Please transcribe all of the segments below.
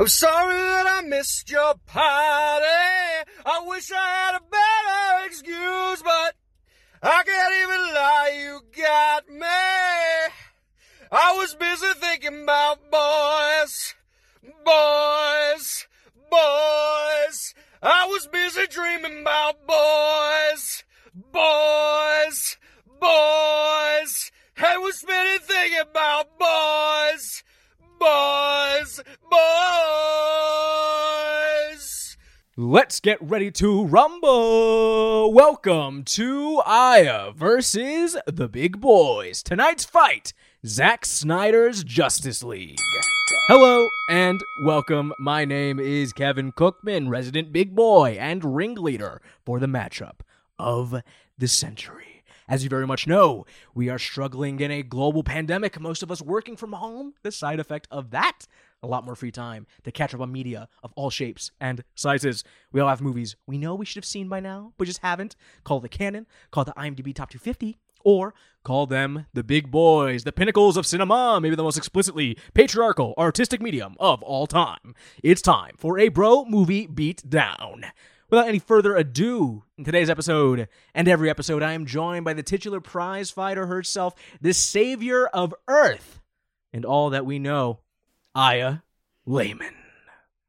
I'm sorry that I missed your party. I wish I had a better excuse, but I can't even lie, you got me. I was busy thinking about boys, boys, boys. I was busy dreaming about boys, boys, boys. I was busy thinking about boys, boys, boys. Let's get ready to rumble. Welcome to Aya versus the Big Boys. Tonight's fight Zack Snyder's Justice League. Hello and welcome. My name is Kevin Cookman, resident big boy and ringleader for the matchup of the century. As you very much know, we are struggling in a global pandemic, most of us working from home. The side effect of that, a lot more free time to catch up on media of all shapes and sizes. We all have movies we know we should have seen by now, but just haven't. Call the canon, call the IMDb Top 250, or call them the big boys, the pinnacles of cinema, maybe the most explicitly patriarchal artistic medium of all time. It's time for a bro movie beat down. Without any further ado, in today's episode and every episode, I am joined by the titular prize fighter herself, the savior of Earth, and all that we know, Aya Layman.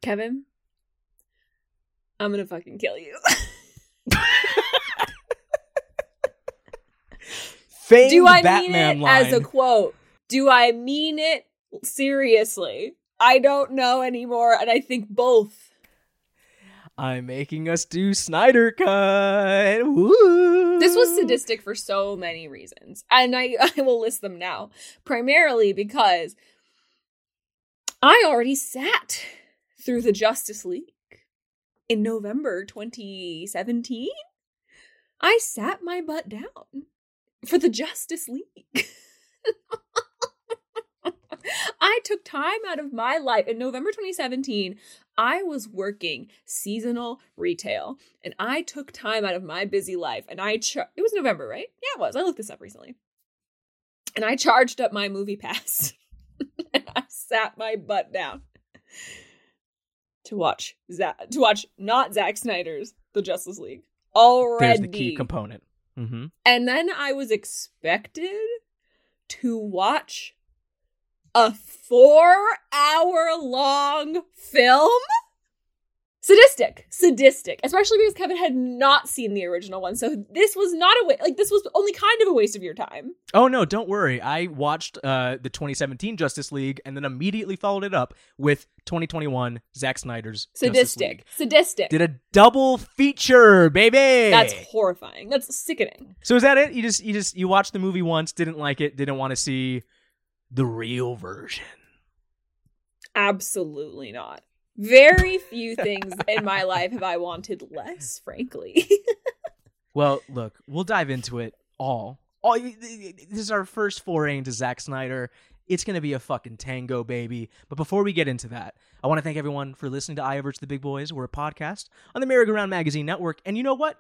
Kevin, I'm gonna fucking kill you. Famed Do I Batman mean it line. as a quote? Do I mean it seriously? I don't know anymore, and I think both. I'm making us do Snyder Cut. Woo! This was sadistic for so many reasons, and I, I will list them now. Primarily because I already sat through the Justice League in November 2017. I sat my butt down for the Justice League. I took time out of my life in November 2017. I was working seasonal retail and I took time out of my busy life and I it was November, right? Yeah, it was. I looked this up recently. And I charged up my movie pass. and I sat my butt down to watch Zack to watch not Zack Snyder's The Justice League. Already. There's the key component. Mm-hmm. And then I was expected to watch a four hour long film. Sadistic, sadistic, especially because Kevin had not seen the original one. So this was not a wa- like this was only kind of a waste of your time. Oh no, don't worry. I watched uh, the 2017 Justice League and then immediately followed it up with 2021 Zack Snyder's Sadistic, sadistic. Did a double feature, baby. That's horrifying. That's sickening. so. Is that it? You just you just you watched the movie once, didn't like it, didn't want to see the real version. Absolutely not. Very few things in my life have I wanted less, frankly. Well, look, we'll dive into it all. All this is our first foray into Zack Snyder. It's gonna be a fucking tango, baby. But before we get into that, I want to thank everyone for listening to Aya vs. the Big Boys. We're a podcast on the Merry-Go-Round Magazine Network. And you know what?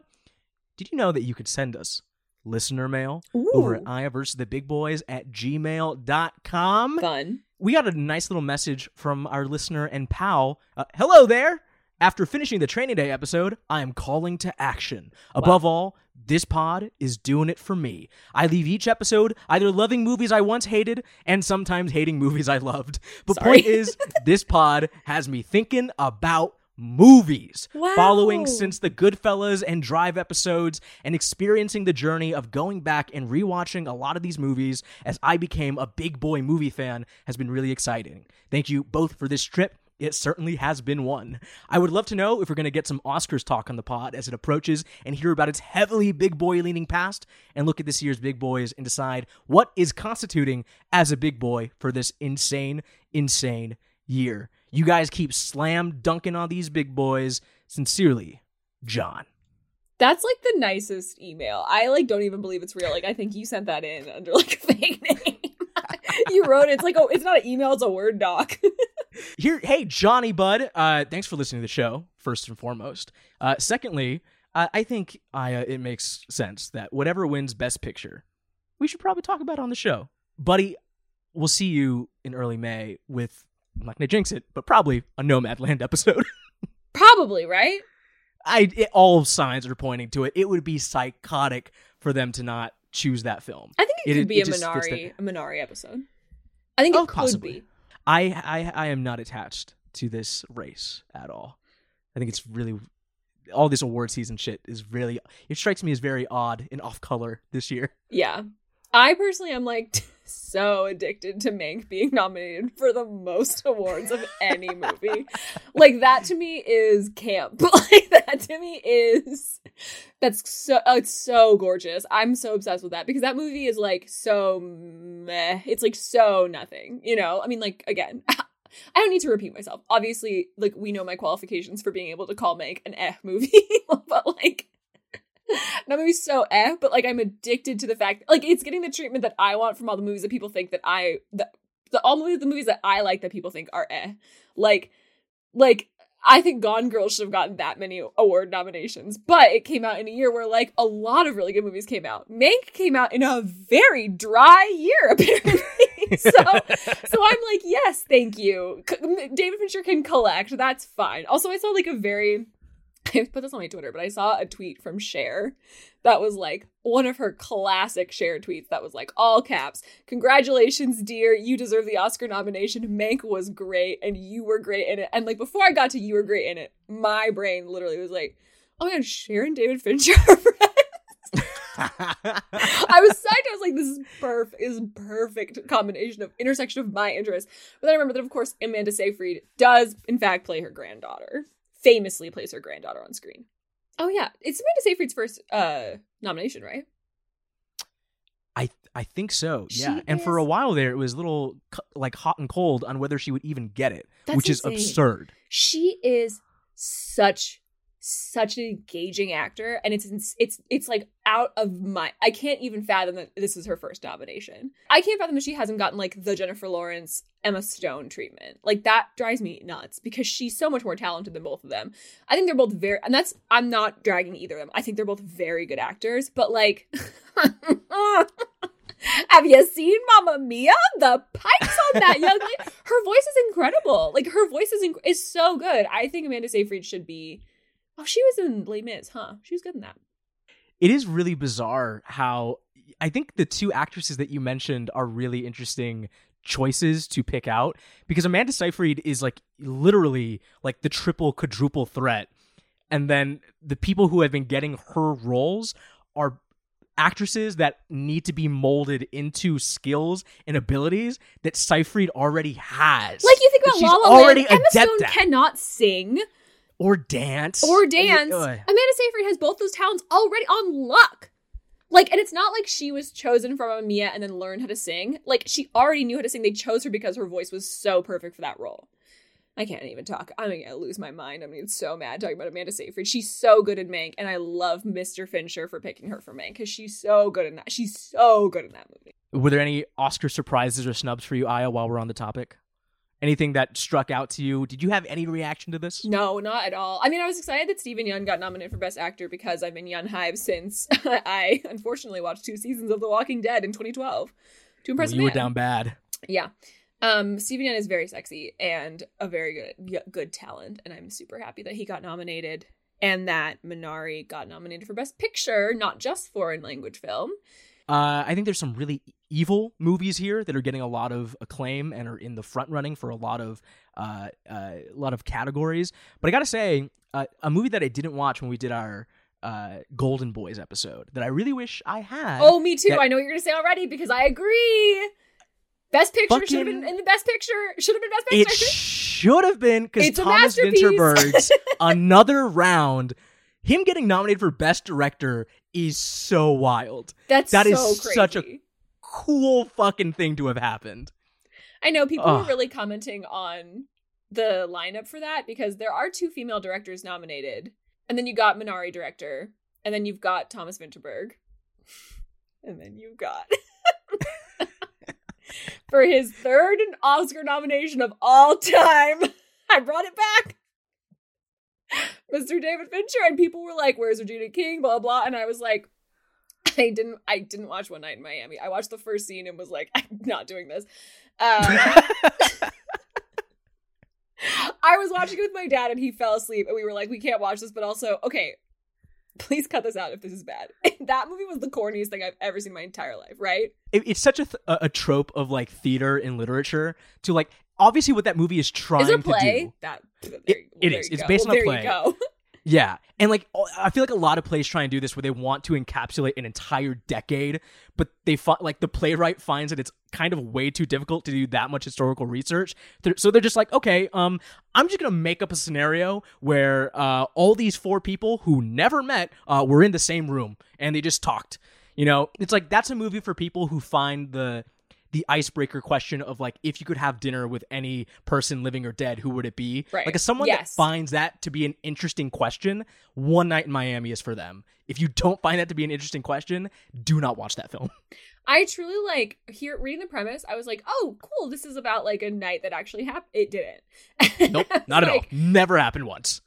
Did you know that you could send us listener mail over at Ooh. Aya vs. the Big Boys at gmail.com? Fun. we got a nice little message from our listener and pal. Uh, hello there. After finishing the training day episode, I am calling to action. Above all, this pod is doing it for me. I leave each episode either loving movies I once hated and sometimes hating movies I loved. But Sorry. point is, this pod has me thinking about movies. Wow. Following since the Goodfellas and Drive episodes and experiencing the journey of going back and rewatching a lot of these movies as I became a big boy movie fan has been really exciting. Thank you both for this trip. It certainly has been one. I would love to know if we're going to get some Oscars talk on the pod as it approaches and hear about its heavily big boy leaning past and look at this year's big boys and decide what is constituting as a big boy for this insane, insane year. You guys keep slam dunking on these big boys. Sincerely, John. That's like the nicest email. I like don't even believe it's real. Like I think you sent that in under like a fake name. you wrote it. It's like oh, it's not an email. It's a word doc. Here, hey Johnny Bud. Uh, thanks for listening to the show. First and foremost. Uh, secondly, uh, I think I, uh, it makes sense that whatever wins Best Picture, we should probably talk about on the show, buddy. We'll see you in early May with I'm not gonna jinx it, but probably a Nomadland episode. Probably, right? I it, all signs are pointing to it. It would be psychotic for them to not choose that film. I think it, It- could be it a Minari, a Minari episode. I think Oh, it could possibly. be. I, I I am not attached to this race at all. I think it's really all this award season shit is really it strikes me as very odd and off color this year. Yeah. I personally am like so addicted to Mank being nominated for the most awards of any movie. like that to me is camp. like that to me is that's so oh, it's so gorgeous. I'm so obsessed with that because that movie is like so meh. It's like so nothing, you know? I mean like again, I don't need to repeat myself. Obviously, like we know my qualifications for being able to call Mank an eh movie, but like that movie's so eh, but like I'm addicted to the fact like it's getting the treatment that I want from all the movies that people think that I the all movies the movies that I like that people think are eh. Like like I think Gone Girl should have gotten that many award nominations, but it came out in a year where like a lot of really good movies came out. Mank came out in a very dry year apparently. so so I'm like, yes, thank you. C- David Fincher can collect. That's fine. Also, I saw like a very I put this on my Twitter, but I saw a tweet from Cher that was like one of her classic Cher tweets that was like all caps. Congratulations, dear. You deserve the Oscar nomination. Mank was great and you were great in it. And like before I got to you were great in it, my brain literally was like, oh my god, Cher and David Fincher are friends. I was psyched. I was like, this is perfect. Is perfect combination of intersection of my interests. But then I remember that, of course, Amanda Seyfried does in fact play her granddaughter. Famously plays her granddaughter on screen. Oh yeah, it's Amanda Seyfried's first uh nomination, right? I I think so. Yeah. She and for a while there it was a little like hot and cold on whether she would even get it, That's which is absurd. She is such such an engaging actor and it's it's it's like out of my I can't even fathom that this is her first nomination. I can't fathom that she hasn't gotten like the Jennifer Lawrence Emma Stone treatment. Like that drives me nuts because she's so much more talented than both of them. I think they're both very and that's I'm not dragging either of them. I think they're both very good actors, but like Have you seen Mamma Mia? The pipes on that young lady. Her voice is incredible. Like her voice is inc- is so good. I think Amanda Seyfried should be. Oh, she was in Les Mis, huh? She was good in that. It is really bizarre how I think the two actresses that you mentioned are really interesting choices to pick out because Amanda Seyfried is like literally like the triple quadruple threat and then the people who have been getting her roles are actresses that need to be molded into skills and abilities that Seyfried already has. Like you think about La La already Land, Emma adept Stone at. cannot sing or dance or dance. Ugh. Amanda Seyfried has both those talents already on luck. Like, and it's not like she was chosen from Mamma Mia and then learned how to sing. Like, she already knew how to sing. They chose her because her voice was so perfect for that role. I can't even talk. I'm gonna lose my mind. I'm gonna get so mad talking about Amanda Seyfried. She's so good in Mank, and I love Mr. Fincher for picking her for Mank because she's so good in that. She's so good in that movie. Were there any Oscar surprises or snubs for you, Aya, while we're on the topic? Anything that struck out to you? Did you have any reaction to this? No, not at all. I mean, I was excited that Steven Yeun got nominated for Best Actor because I've been Yeun Hive since I unfortunately watched two seasons of The Walking Dead in 2012. To Well, impress a you were down bad. Yeah. Um, Steven Yeun is very sexy and a very good good talent, and I'm super happy that he got nominated and that Minari got nominated for Best Picture, not just foreign language film. Uh, I think there's some really evil movies here that are getting a lot of acclaim and are in the front running for a lot of uh, uh, a lot of categories. But I gotta say, uh, a movie that I didn't watch when we did our uh, Golden Boys episode that I really wish I had. Oh, me too. that- I know what you're gonna say already because I agree. Best Picture should have been in the Best Picture. Should have been Best picture. it should have been because Thomas. Vinterberg's another round. Him getting nominated for Best Director is so wild. That's that is so crazy. such a- Cool fucking thing to have happened. I know people were really commenting on the lineup for that because there are two female directors nominated, and then you got Minari director, and then you've got Thomas Vinterberg, and then you've got for his third Oscar nomination of all time. I brought it back. Mr. David Fincher, and people were like, "Where's Regina King?" Blah blah, and I was like, I didn't, I didn't watch One Night in Miami. I watched the first scene and was like, "I'm not doing this." Um, I was watching it with my dad and he fell asleep and we were like, we can't watch this, but also, okay, please cut this out if this is bad. that movie was the corniest thing I've ever seen in my entire life, right? It, it's such a, th- a trope of like theater and literature to like obviously what that movie is trying Is it a to play? do. That It- well, it is. It's go. based well, on a there play. Yeah. And like I feel like a lot of plays try and do this where they want to encapsulate an entire decade, but they like the playwright finds that it's kind of way too difficult to do that much historical research. So they're just like, okay, um, I'm just gonna make up a scenario where uh, all these four people who never met uh, were in the same room and they just talked. You know, it's like that's a movie for people who find the the icebreaker question of like if you could have dinner with any person living or dead who would it be Right. like as someone Yes. that finds that to be an interesting question one night in miami is for them if you don't find that to be an interesting question do not watch that film I truly like here reading the premise. I was like, "Oh, cool! This is about like a night that actually happened." It didn't. nope not at all never happened once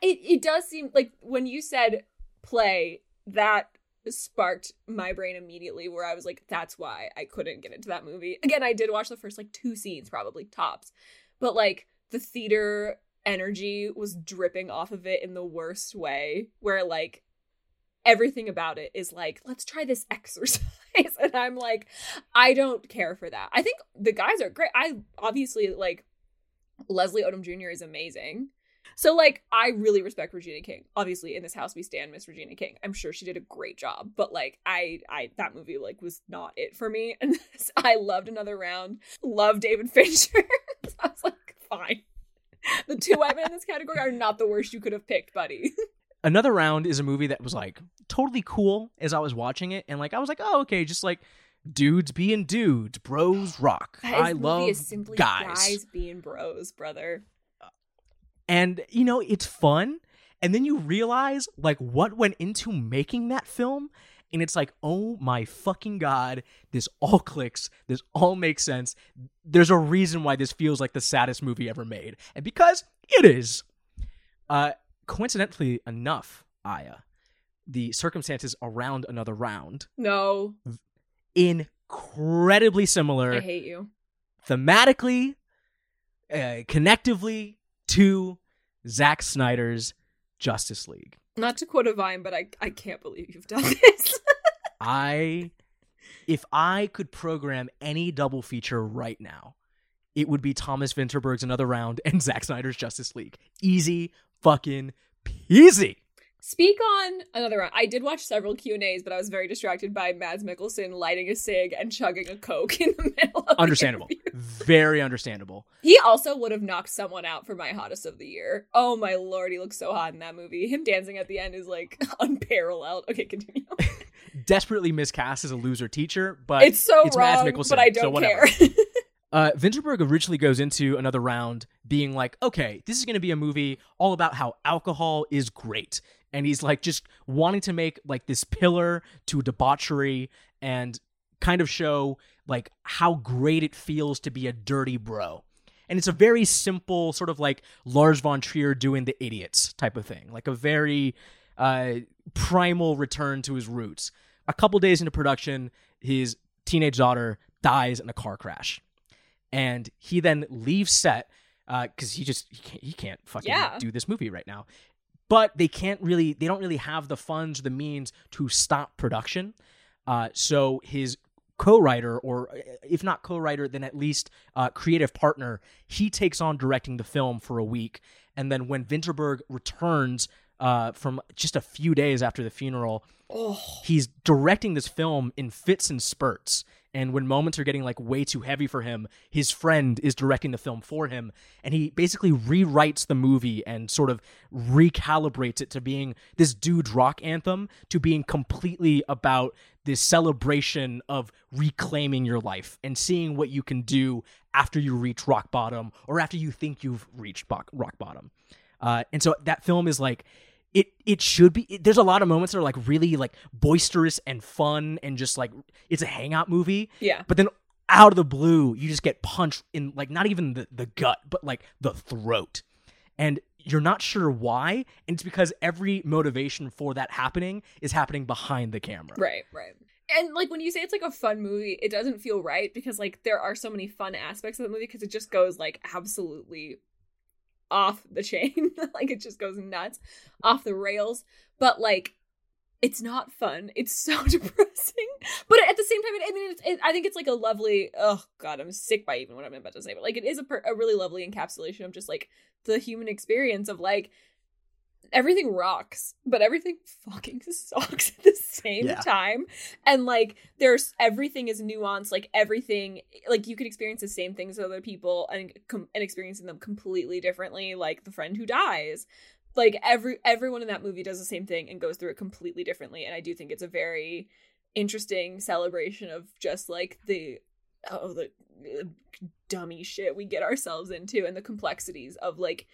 It it does seem like when you said play that sparked my brain immediately where I was like, "That's why I couldn't get into that movie." Again, I did watch the first like two scenes, probably tops, but like the theater energy was dripping off of it in the worst way, where like everything about it is like, let's try this exercise. and I'm like, I don't care for that. I think the guys are great. I obviously like Leslie Odom Jr. is amazing. So like I really respect Regina King. Obviously in this house we stand Miss Regina King. I'm sure she did a great job, but like I I that movie like was not it for me. And I loved another round. Love David Fincher. so I was like, fine. The two white men in this category are not the worst you could have picked, buddy. another round is a movie that was like totally cool as i was watching it and like i was like oh okay just like dudes being dudes bros rock i love is simply guys. guys being bros, brother. And you know it's fun. And then you realize like what went into making that film and it's like oh my fucking god this all clicks this all makes sense. There's a reason why this feels like the saddest movie ever made. And because it is. Uh coincidentally enough aya the circumstances around another round No, incredibly similar. I hate you. thematically, uh, connectively to Zack Snyder's Justice League. Not to quote a vine, but I I can't believe you've done this. I, if I could program any double feature right now, it would be Thomas Vinterberg's Another Round and Zack Snyder's Justice League. Easy fucking peasy. Speak on another round. I did watch several Q and A's, but I was very distracted by Mads Mikkelsen lighting a cig and chugging a coke in the middle. of Understandable. Very understandable. He also would have knocked someone out for my hottest of the year. Oh my lord, he looks so hot in that movie. Him dancing at the end is like unparalleled. Okay, continue. Desperately miscast as a loser teacher, but it's so it's Mads wrong, Mikkelsen, but I don't whatever. care. Uh, Vinterberg originally goes into another round being like, okay, this is going to be a movie all about how alcohol is great. And he's like just wanting to make like this pillar to debauchery and kind of show like how great it feels to be a dirty bro. And it's a very simple sort of like Lars von Trier doing the idiots type of thing, like a very uh, primal return to his roots. A couple days into production, his teenage daughter dies in a car crash and he then leaves set because he just he can't, he can't fucking Yeah. do this movie right now. But they can't really they don't really have the funds, the means to stop production. Uh, so his co-writer, or if not co-writer, then at least uh, creative partner, he takes on directing the film for a week, and then when Vinterberg returns uh, from just a few days after the funeral, oh, he's directing this film in fits and spurts and when moments are getting like way too heavy for him his friend is directing the film for him and he basically rewrites the movie and sort of recalibrates it to being this dude rock anthem to being completely about this celebration of reclaiming your life and seeing what you can do after you reach rock bottom or after you think you've reached rock bottom. Uh, and so that film is like it it should be it- there's a lot of moments that are like really like boisterous and fun and just like it's a hangout movie yeah. but then out of the blue you just get punched in like not even the, the gut but like the throat and you're not sure why and it's because every motivation for that happening is happening behind the camera Right, right. And like when you say it's like a fun movie, it doesn't feel right because like there are so many fun aspects of the movie because it just goes like absolutely off the chain. like it just goes nuts, off the rails. But like it's not fun. It's so depressing. But at the same time, I mean, it's, it, I think it's like a lovely. Oh God, I'm sick by even what I'm about to say. But like, it is a, per, a really lovely encapsulation of just like the human experience of like everything rocks, but everything fucking sucks at the same Yeah. time. And like, there's everything is nuanced. Like everything, like you could experience the same things as other people and com- and experiencing them completely differently. Like the friend who dies like every everyone in that movie does the same thing and goes through it completely differently and i do think it's a very interesting celebration of just like the oh the uh, dummy shit we get ourselves into and the complexities of like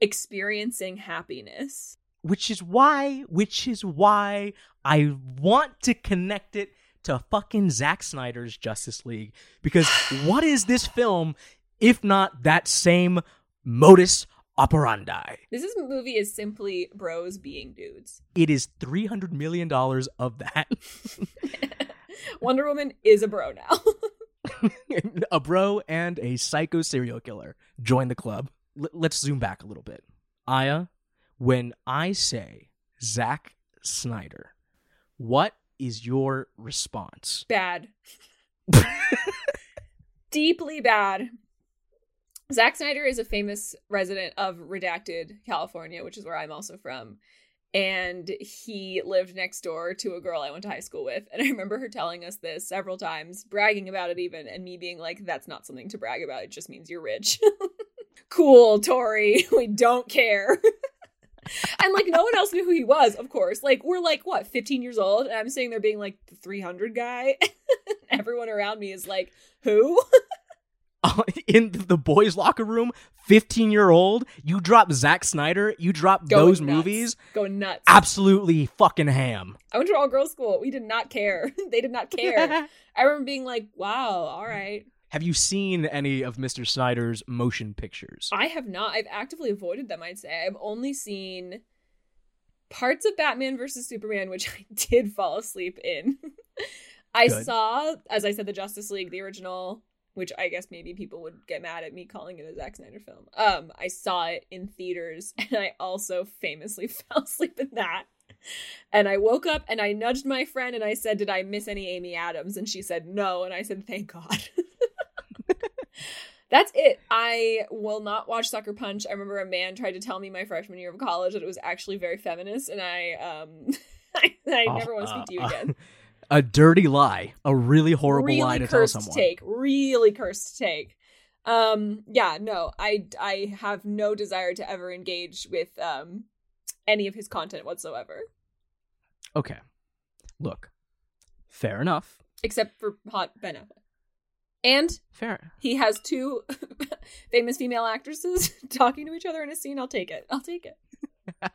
experiencing happiness. Which is why which is why i want to connect it to fucking Zack Snyder's Justice League. Because what is this film if not that same modus operandi? This is movie is simply bros being dudes. It is 300 million dollars of that. Wonder woman is a bro now. A bro and a psycho serial killer. Join the club L- let's zoom back a little bit aya when i say Zack Snyder what is your response bad deeply bad. Zack Snyder is a famous resident of Redacted, California, which is where I'm also from. And he lived next door to a girl I went to high school with. And I remember her telling us this several times, bragging about it even, and me being like, that's not something to brag about. It just means you're rich. cool, Tori. We don't care. and like, no one else knew who he was, of course. Like, we're like, what, 15 years old? And I'm sitting there being like, the 300 guy. Everyone around me is like, who? Uh, in the boys locker room 15 year old you drop Zack Snyder you drop Going those nuts. movies Going nuts. absolutely fucking ham I went to all girls school. We did not care. they did not care. I remember being like, wow, all right. Have you seen any of Mr. Snyder's motion pictures I have not. I've actively avoided them, I'd say. I've only seen parts of Batman versus Superman, which I did fall asleep in. I Good. saw, as I said, the Justice League, the original, which I guess maybe people would get mad at me calling it a Zack Snyder film. Um, I saw it in theaters, and I also famously fell asleep in that. And I woke up and I nudged my friend and I said, Did I miss any Amy Adams? And she said, No. And I said, Thank God. That's it. I will not watch Sucker Punch. I remember a man tried to tell me my freshman year of college that it was actually very feminist, and I um I, I Oh, never want to speak to you uh, again. a dirty lie a really horrible really lie to tell someone take. Really cursed take. Um yeah, no. I I have no desire to ever engage with um any of his content whatsoever, okay look fair enough except for Hot Ben Affleck. And fair he has two famous female actresses talking to each other in a scene. I'll take it. I'll take it.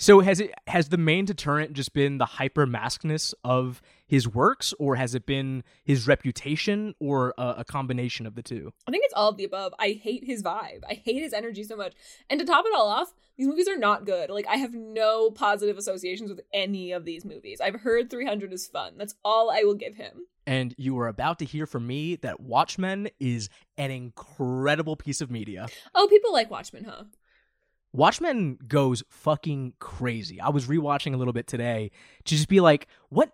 So has it has the main deterrent just been the hyper maskness of his works, or has it been his reputation, or a, a combination of the two? I think it's all of the above. I hate his vibe. I hate his energy so much. And to top it all off, these movies are not good. Like I have no positive associations with any of these movies. I've heard 300 is fun. That's all I will give him. And you are about to hear from me that Watchmen is an incredible piece of media. Oh, people like Watchmen, huh? Watchmen goes fucking crazy. I was rewatching a little bit today to just be like, what?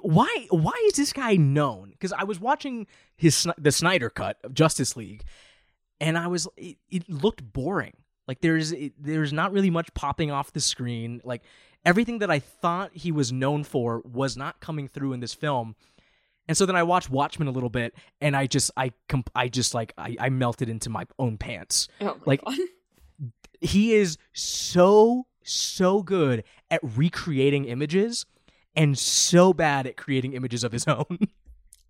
Why? Why is this guy known? Because I was watching his the Snyder cut of Justice League, and I was it, it looked boring. Like there's it, there's not really much popping off the screen. Like everything that I thought he was known for was not coming through in this film. And so then I watched Watchmen a little bit, and I just I comp- I just like I, I melted into my own pants Oh my Like- god. he is so so good at recreating images and so bad at creating images of his own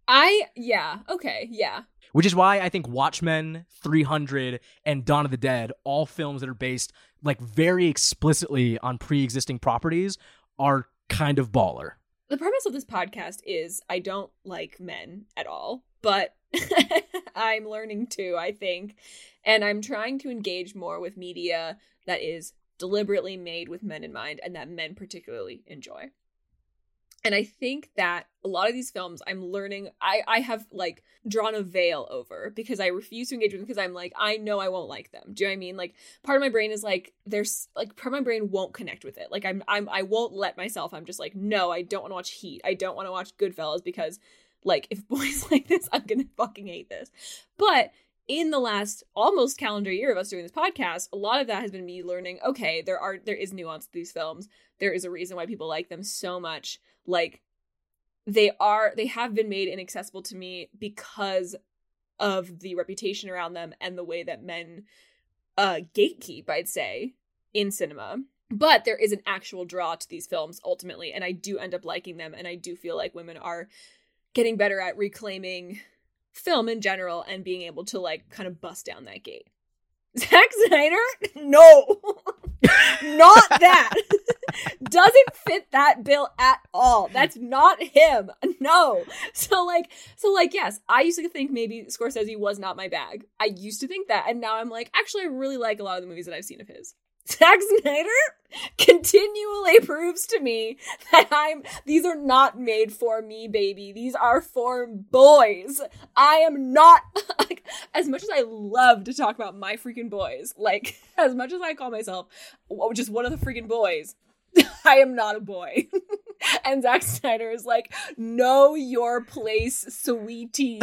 I yeah, okay, yeah. which is why i think watchmen 300 and dawn of the dead all films that are based like very explicitly on pre-existing properties are kind of baller The premise of this podcast is I don't like men at all, but I'm learning to, I think. And I'm trying to engage more with media that is deliberately made with men in mind and that men particularly enjoy. And I think that a lot of these films I'm learning I I have like drawn a veil over because I refuse to engage with them because I'm like I know I won't like them. Do you know what I mean? Like part of my brain is like there's like part of my brain won't connect with it. Like I'm I'm I won't let myself. I'm just like no, I don't want to watch Heat. I don't want to watch Goodfellas because like if boys like this, I'm to fucking hate this. But in the last almost calendar year of us doing this podcast, a lot of that has been me learning, okay, there are there is nuance to these films. There is a reason why people like them so much. Like they are they have been made inaccessible to me because of the reputation around them and the way that men uh gatekeep, I'd say, in cinema. But there is an actual draw to these films ultimately, and I do end up liking them, and I do feel like women are getting better at reclaiming film in general and being able to like kind of bust down that gate. Zack Snyder? No. not that. Doesn't fit that bill at all. That's not him. No. So like so like yes, I used to think maybe Scorsese was not my bag. I used to think that and now I'm like actually I really like a lot of the movies that I've seen of his. Zack Snyder continually proves to me that I'm these are not made for me, baby. These are for boys. I am not like as much as I love to talk about my freaking boys, like as much as I call myself just one of the freaking boys, I am not a boy. and Zack Snyder is like, know your place, sweetie.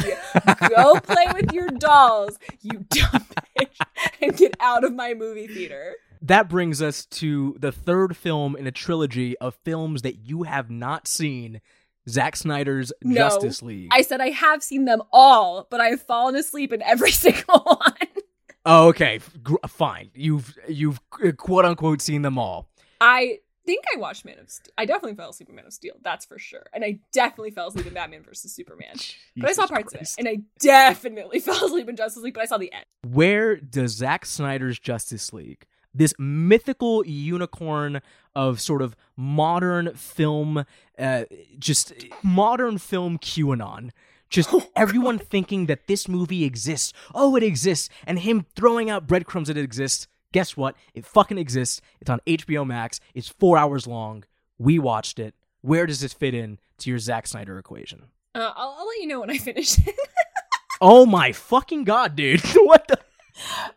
Go play with your dolls, you dumb bitch, and get out of my movie theater that brings us to the third film in a trilogy of films that you have not seen Zack Snyder's no, Justice League. I said I have seen them all, but I have fallen asleep in every single one. Oh, okay, G- fine. You've you've uh, quote unquote seen them all. I think I watched Man of Steel. I definitely fell asleep in Man of Steel. That's for sure. And I definitely fell asleep in Batman versus Superman. Jesus but I saw parts Christ. of it. And I definitely fell asleep in Justice League, but I saw the end. Where does Zack Snyder's Justice League this mythical unicorn of sort of modern film, uh, just modern film QAnon. Just oh, everyone God. thinking that this movie exists. Oh, it exists. And him throwing out breadcrumbs that it exists. Guess what? It fucking exists. It's on HBO Max. It's four hours long. We watched it. Where does this fit in to your Zack Snyder equation? Uh, I'll, I'll let you know when I finish it. oh my fucking god, dude! what the?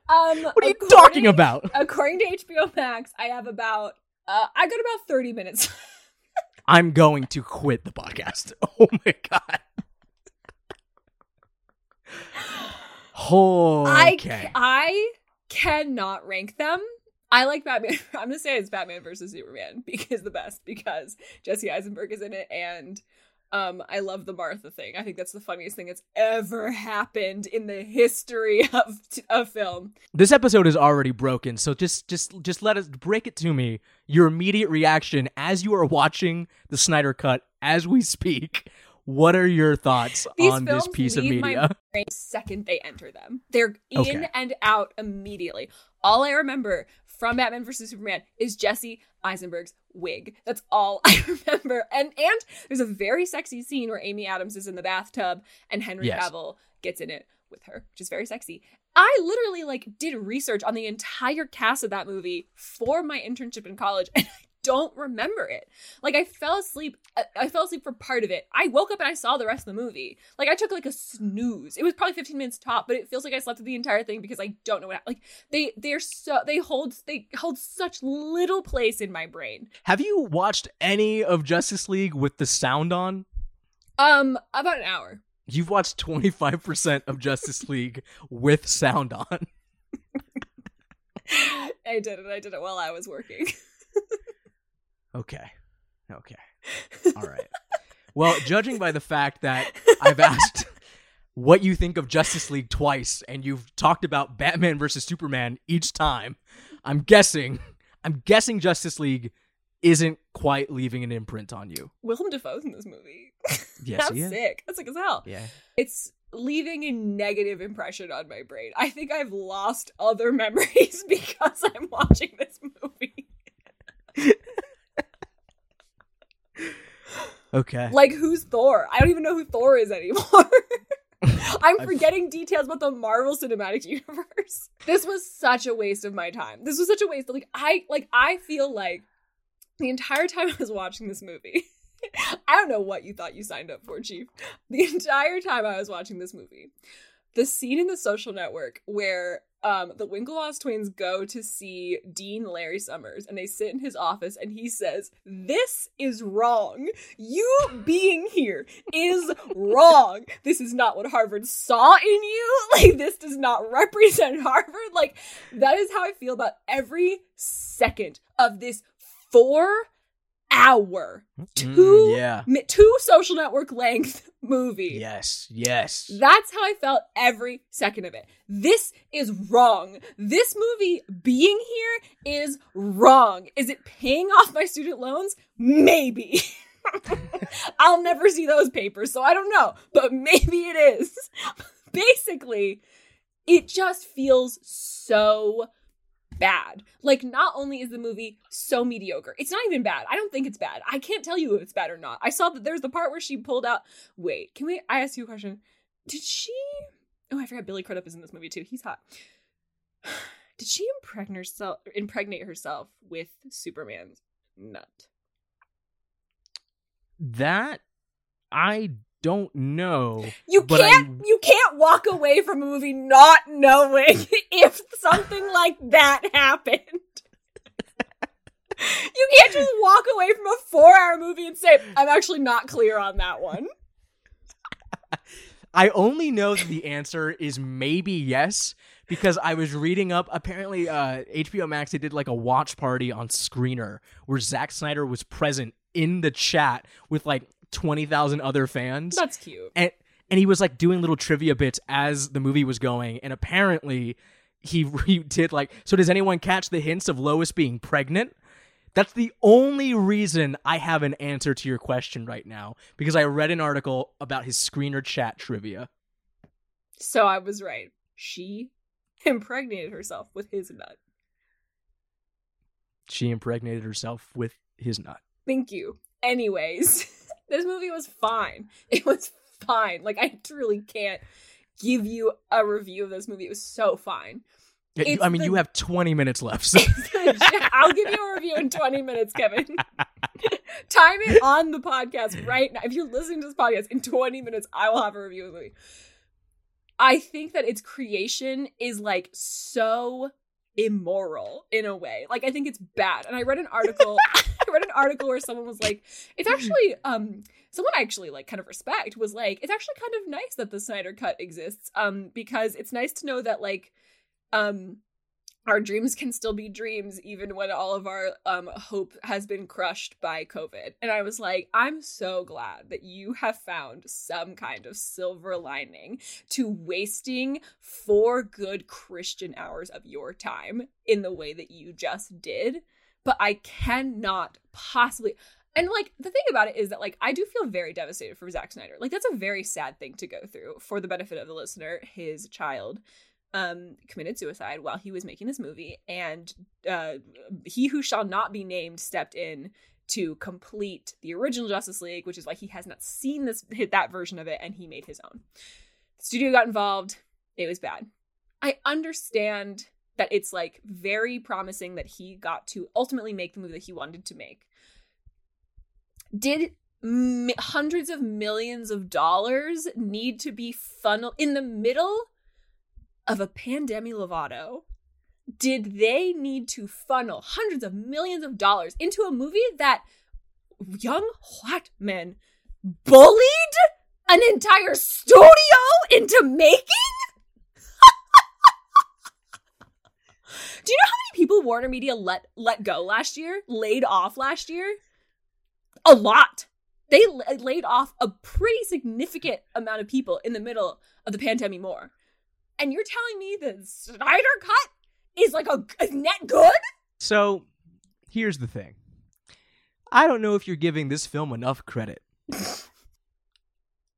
Um, what are you talking about? According to HBO Max, I have about uh, I got about thirty minutes. I'm going to quit the podcast. Oh my god. Oh, okay. I, I cannot rank them. I like Batman. I'm gonna say it's Batman versus Superman because the best because Jesse Eisenberg is in it and um, I love the Martha thing. I think that's the funniest thing that's ever happened in the history of of film. This episode is already broken, so just just just let us break it to me. Your immediate reaction as you are watching the Snyder cut as we speak. What are your thoughts These on this piece of media? My second they enter them, they're in okay. and out immediately. All I remember from Batman vs Superman is Jesse Eisenberg's wig. That's all I remember. And and there's a very sexy scene where Amy Adams is in the bathtub and Henry yes. Cavill gets in it with her, which is very sexy. I literally like did research on the entire cast of that movie for my internship in college and I don't remember it. Like I fell asleep. I, fell asleep for part of it. I woke up and I saw the rest of the movie. Like I took like a snooze. It was probably 15 minutes top, but it feels like I slept through the entire thing because I don't know what. Like they they're so they hold they hold such little place in my brain. Have you watched any of Justice League with the sound on? Um, about an hour. You've watched 25% of Justice League with sound on. I did it. I did it while I was working. Okay. Okay. All right. well, judging by the fact that I've asked what you think of Justice League twice and you've talked about Batman versus Superman each time, I'm guessing I'm guessing Justice League isn't quite leaving an imprint on you. Willem Dafoe's in this movie. Yes, That's sick. That's sick as hell. Yeah. It's leaving a negative impression on my brain. I think I've lost other memories because I'm watching this movie. Okay. Like who's Thor? I don't even know who Thor is anymore. I'm forgetting details about the Marvel Cinematic Universe. This was such a waste of my time. This was such a waste. Like I like I feel like the entire time I was watching this movie, I don't know what you thought you signed up for, Chief. The entire time I was watching this movie, the scene in the social network where um, the Winklevoss twins go to see Dean Larry Summers and they sit in his office and he says, This is wrong. You being here is wrong. This is not what Harvard saw in you. Like, this does not represent Harvard. Like, that is how I feel about every second of this four hour, two, Mm, yeah. two social network length movie. Yes. Yes. That's how I felt every second of it. This is wrong. This movie being here is wrong. Is it paying off my student loans? Maybe. I'll never see those papers, so I don't know, but maybe it is. Basically, it just feels so bad. Like, not only is the movie so mediocre, it's not even bad. I don't think it's bad. I can't tell you if it's bad or not. I saw that there's the part where she pulled out. Wait, can we? I ask you a question. Did she? Oh, I forgot Billy Crudup is in this movie too. He's hot. Did she impregnate herself, impregnate herself with Superman's nut? That I don't know. You can't. I- You can't walk away from a movie not knowing if something like that happened. You can't just walk away from a four-hour movie and say, "I'm actually not clear on that one." I only know that the answer is maybe yes because I was reading up. Apparently, uh, HBO Max they did like a watch party on Screener where Zack Snyder was present in the chat with like twenty thousand other fans, That's cute. and and he was like doing little trivia bits as the movie was going, and apparently he he did like. So does anyone catch the hints of Lois being pregnant? That's the only reason I have an answer to your question right now because I read an article about his screener chat trivia. So I was right. She impregnated herself with his nut. She impregnated herself with his nut. Thank you. Anyways, this movie was fine. It was fine. Like I truly can't give you a review of this movie. It was so fine. Yeah, you- It's I mean, the- you have 20 minutes left. So. I'll give you a review in 20 minutes, Kevin. Time it on the podcast right now. If you're listening to this podcast in 20 minutes, I will have a review of the movie. I think that its creation is like so immoral in a way. Like I think it's bad. And I read an article I read an article where someone was like, it's actually um someone I actually like kind of respect was like, it's actually kind of nice that the Snyder cut exists. Um, because it's nice to know that like um our dreams can still be dreams even when all of our um hope has been crushed by covid and i was like i'm so glad that you have found some kind of silver lining to wasting four good christian hours of your time in the way that you just did but i cannot possibly and like the thing about it is that like I do feel very devastated for Zack Snyder. Like that's a very sad thing to go through for the benefit of the listener. His child um committed suicide while he was making this movie and uh he who shall not be named stepped in to complete the original Justice League, which is why he has not seen this hit that version of it and he made his own. The studio got involved. It was bad. I understand that it's like very promising that he got to ultimately make the movie that he wanted to make. Did m- hundreds of millions of dollars need to be funneled in the middle of a pandemic Lovato? Did they need to funnel hundreds of millions of dollars into a movie that young white men bullied an entire studio into making? Do you know how many people Warner Media let let go last year? Laid off last year? A lot. They la- laid off a pretty significant amount of people in the middle of the pandemic more. And you're telling me the Snyder cut is like a, a net good? So here's the thing I don't know if you're giving this film enough credit.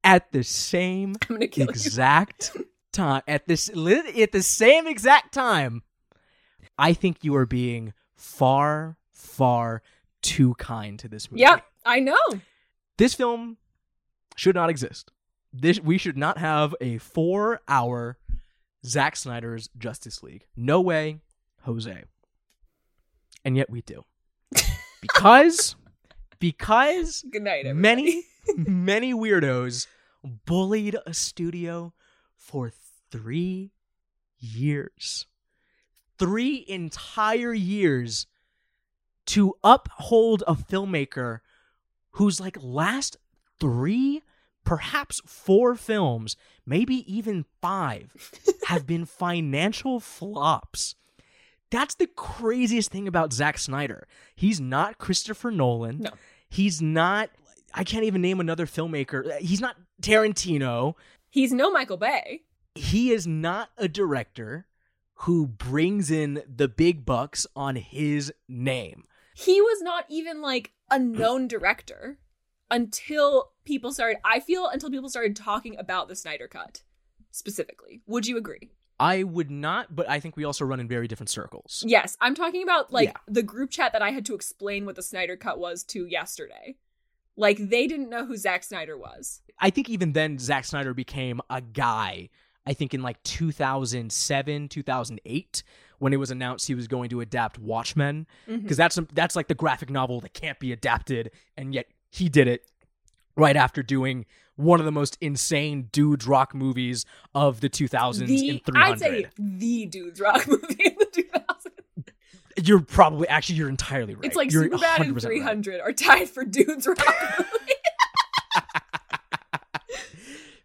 At the same I'm gonna kill you. exact time, at this at the same exact time, I think you are being far, far too kind to this movie. Yep, I know. This film should not exist. This we should not have a four-hour Zack Snyder's Justice League. No way, Jose. And yet we do. Because because Good night, everybody. many many weirdos bullied a studio for 3 years. 3 entire years to uphold a filmmaker whose like last 3 perhaps 4 films, maybe even 5 have been financial flops. That's the craziest thing about Zack Snyder. He's not Christopher Nolan. No. He's not I can't even name another filmmaker. He's not Tarantino. He's no Michael Bay. He is not a director who brings in the big bucks on his name. He was not even like a known director until people started, I feel, until people started talking about the Snyder Cut specifically. Would you agree? I would not, but I think we also run in very different circles. Yes, I'm talking about like Yeah. the group chat that I had to explain what the Snyder Cut was to yesterday. Like they didn't know who Zack Snyder was. I think even then Zack Snyder became a guy. I think in like 2007, 2008 when it was announced he was going to adapt Watchmen mm-hmm. because that's that's like the graphic novel that can't be adapted and yet he did it right after doing one of the most insane dudes rock movies of the 2000s The, in 300. I'd say the Dudes Rock movie in the 2000s. You're probably actually you're entirely right. It's like you're Superbad and 100% right. 300 are tied for Dudes Rock.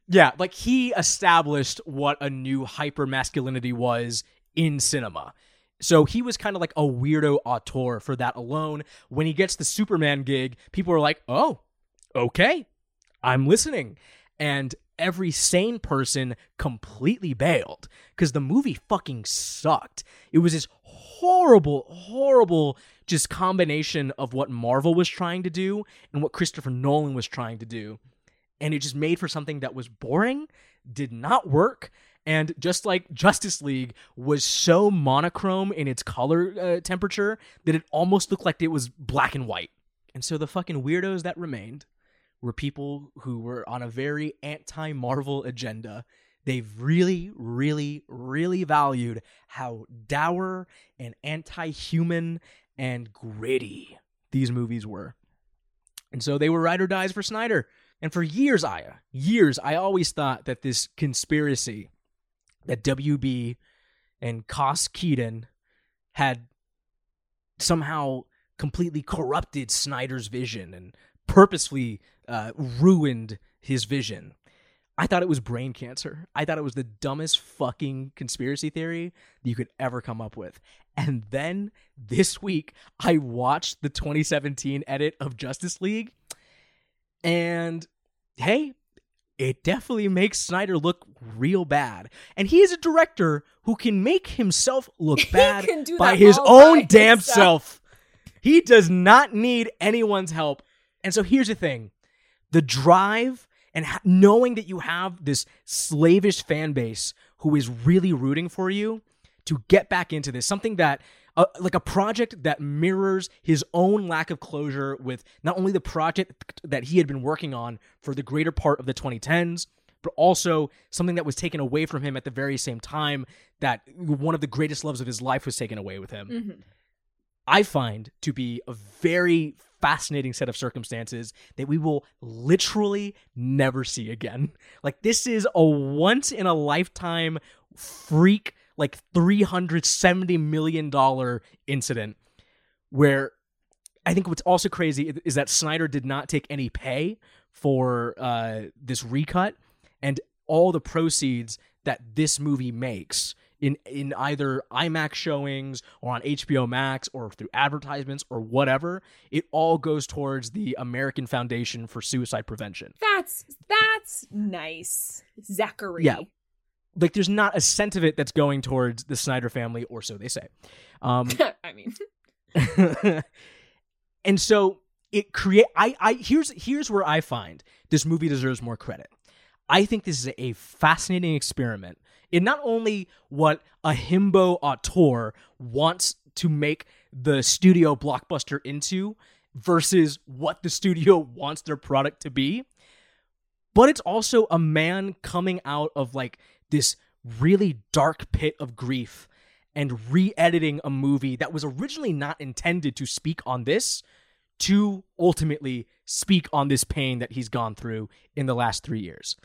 Yeah, like he established what a new hyper masculinity was in cinema. So he was kind of like a weirdo auteur for that alone. When he gets the Superman gig, people are like, "Oh, okay, I'm listening." And every sane person completely bailed because the movie fucking sucked. It was this horrible, horrible just combination of what Marvel was trying to do and what Christopher Nolan was trying to do and it just made for something that was boring, did not work, and just like Justice League was so monochrome in its color uh, temperature that it almost looked like it was black and white. And so the fucking weirdos that remained were people who were on a very anti-Marvel agenda. They've really, really, really valued how dour and anti-human and gritty these movies were. And so they were ride or dies for Snyder. And for years, Aya, years, I always thought that this conspiracy that WB and Joss Whedon had somehow completely corrupted Snyder's vision and purposefully uh, ruined his vision. I thought it was brain cancer. I thought it was the dumbest fucking conspiracy theory that you could ever come up with. And then this week, I watched the 2017 edit of Justice League. And hey, it definitely makes Snyder look real bad. And he is a director who can make himself look bad by his own by damn himself. self. He does not need anyone's help. And so here's the thing the drive and ha- knowing that you have this slavish fan base who is really rooting for you to get back into this, something that uh, like a project that mirrors his own lack of closure with not only the project that he had been working on for the greater part of the 2010s, but also something that was taken away from him at the very same time that one of the greatest loves of his life was taken away with him. Mhm. I find to be a very fascinating set of circumstances that we will literally never see again. Like this is a once in a lifetime freak like 370 million dollar incident where I think what's also crazy is that Snyder did not take any pay for uh, this recut, and all the proceeds that this movie makes in in either IMAX showings or on HBO Max or through advertisements or whatever, it all goes towards the American Foundation for Suicide Prevention. That's that's nice, Zachary. Yeah. Like, there's not a cent of it that's going towards the Snyder family, or so they say. Um, I mean, and so it create I I here's here's where I find this movie deserves more credit. I think this is a fascinating experiment in not only what a himbo auteur wants to make the studio blockbuster into versus what the studio wants their product to be, but it's also a man coming out of like this really dark pit of grief and re-editing a movie that was originally not intended to speak on this to ultimately speak on this pain that he's gone through in the last three years.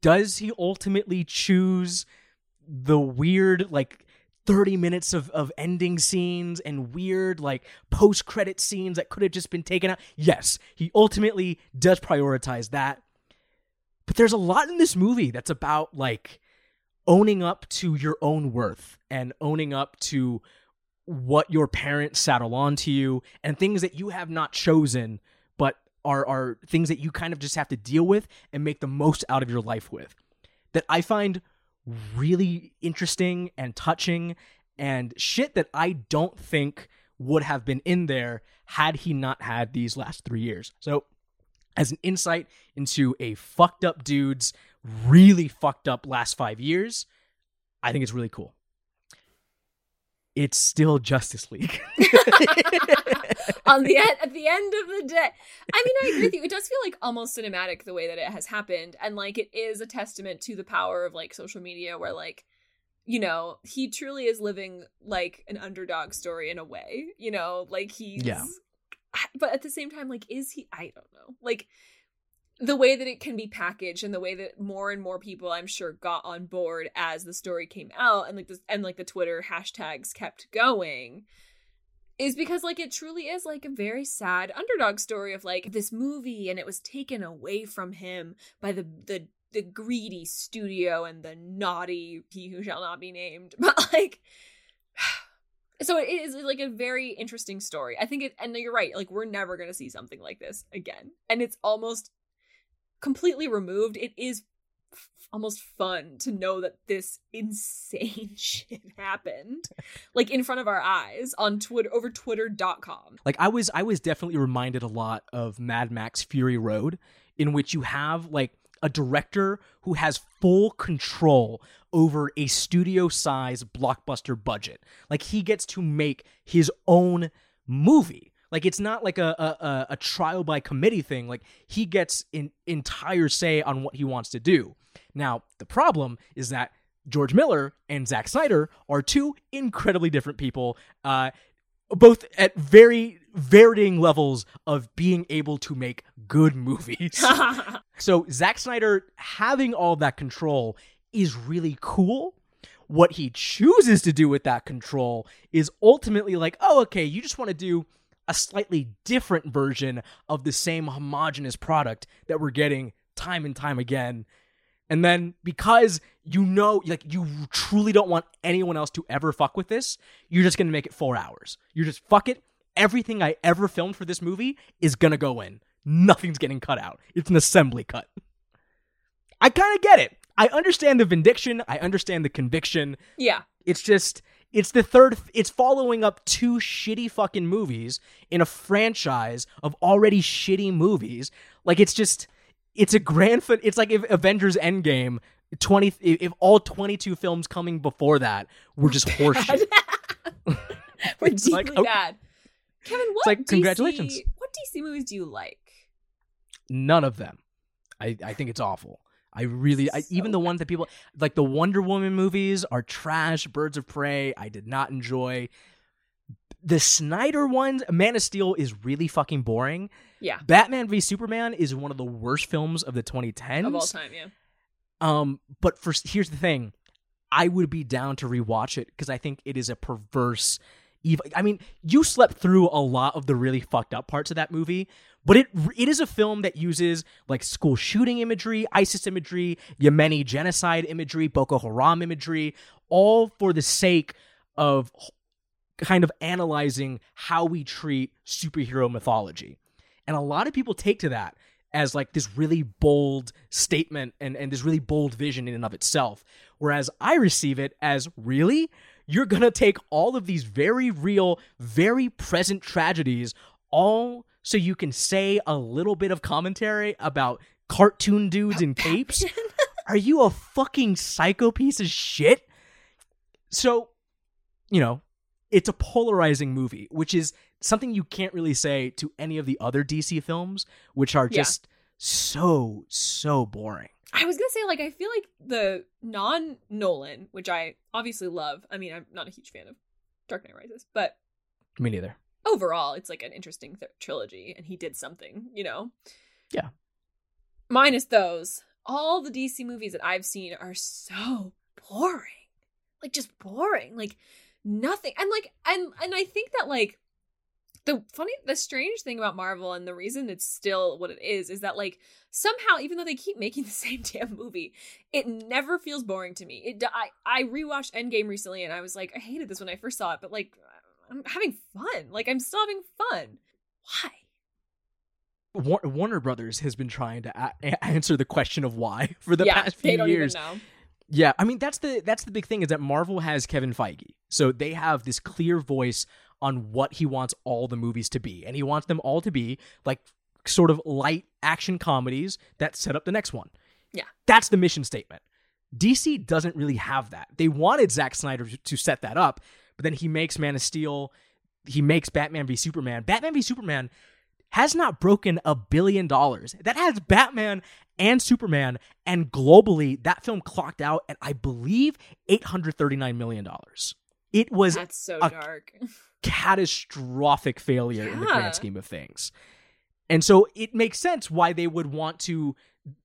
Does he ultimately choose the weird, like, 30 minutes of, of ending scenes and weird, like, post credit scenes that could have just been taken out? Yes, he ultimately does prioritize that. But there's a lot in this movie that's about, like, owning up to your own worth and owning up to what your parents saddle onto you and things that you have not chosen are are things that you kind of just have to deal with and make the most out of your life with that I find really interesting and touching and shit that I don't think would have been in there had he not had these last 3 years. So as an insight into a fucked up dude's really fucked up last 5 years, I think it's really cool it's still Justice League. On the end, at the end of the day, I mean, I agree with you. It does feel like almost cinematic the way that it has happened, and like it is a testament to the power of like social media, where like, you know, he truly is living like an underdog story in a way. You know, like he's. Yeah. But at the same time, like, is he? I don't know. Like, the way that it can be packaged and the way that more and more people i'm sure got on board as the story came out and like this and like the twitter hashtags kept going is because like it truly is like a very sad underdog story of like this movie and it was taken away from him by the the the greedy studio and the naughty he who shall not be named. But like so it is like a very interesting story. I think it and you're right like we're never going to see something like this again. And it's almost completely removed, it is f- almost fun to know that this insane shit happened like in front of our eyes on Twitter over twitter.com. Like I was I was definitely reminded a lot of Mad Max Fury Road in which you have like a director who has full control over a studio size blockbuster budget. Like he gets to make his own movie. Like it's not like a a, a trial by committee thing. Like he gets an entire say on what he wants to do. Now the problem is that George Miller and Zack Snyder are two incredibly different people, uh, both at very varying levels of being able to make good movies. so Zack Snyder having all that control is really cool. What he chooses to do with that control is ultimately like, oh, okay, you just want to do a slightly different version of the same homogenous product that we're getting time and time again. And then because you know, like you truly don't want anyone else to ever fuck with this, you're just gonna make it four hours. You're just fuck it. Everything I ever filmed for this movie is gonna go in. Nothing's getting cut out. It's an assembly cut. I kind of get it. I understand the vindication. I understand the conviction. Yeah. It's just it's the third. It's following up two shitty fucking movies in a franchise of already shitty movies. Like it's just, it's a grand. It's like if Avengers Endgame twenty. If all twenty two films coming before that were just horseshit. we're deeply like, okay. bad. Kevin, what like, DC, congratulations. What DC movies do you like? None of them. I I think it's awful. I really, I, even the ones that people like the Wonder Woman movies are trash. Birds of Prey, I did not enjoy. The Snyder ones, Man of Steel is really fucking boring. Yeah. Batman v Superman is one of the worst films of the 2010s of all time. Yeah. Um, but for here's the thing, I would be down to rewatch it because I think it is a perverse. Evil. I mean, you slept through a lot of the really fucked up parts of that movie, but it it is a film that uses like school shooting imagery, ISIS imagery, Yemeni genocide imagery, Boko Haram imagery, all for the sake of kind of analyzing how we treat superhero mythology. And a lot of people take to that as like this really bold statement and, and this really bold vision in and of itself. Whereas I receive it as really? You're gonna take all of these very real, very present tragedies, all so you can say a little bit of commentary about cartoon dudes in capes? Are you a fucking psycho piece of shit? So, you know, it's a polarizing movie, which is something you can't really say to any of the other DC films, which are just yeah. so, so boring. I was gonna say, like, I feel like the non Nolan, which I obviously love. I mean, I'm not a huge fan of Dark Knight Rises, but me neither overall, it's like an interesting th- trilogy, and he did something, you know. Yeah. Minus those, all the DC movies that I've seen are so boring, like just boring, like nothing, and like and and I think that like the funny the strange thing about marvel and the reason it's still what it is is that like somehow even though they keep making the same damn movie it never feels boring to me. It i i rewatched endgame recently and i was like i hated this when i first saw it but like i'm having fun. Like i'm still having fun. Why? Warner Brothers has been trying to a- answer the question of why for the yeah past few years. Yeah, I mean that's the that's the big thing is that Marvel has Kevin Feige. So they have this clear voice on what he wants all the movies to be. And he wants them all to be like sort of light action comedies that set up the next one. Yeah. That's the mission statement. DC doesn't really have that. They wanted Zack Snyder to set that up, but then he makes Man of Steel, he makes Batman v Superman. Batman v Superman has not broken a billion dollars. That has Batman and Superman, and globally, that film clocked out at, I believe, $839 million. It was that's so a- dark catastrophic failure in the grand scheme of things. And so it makes sense why they would want to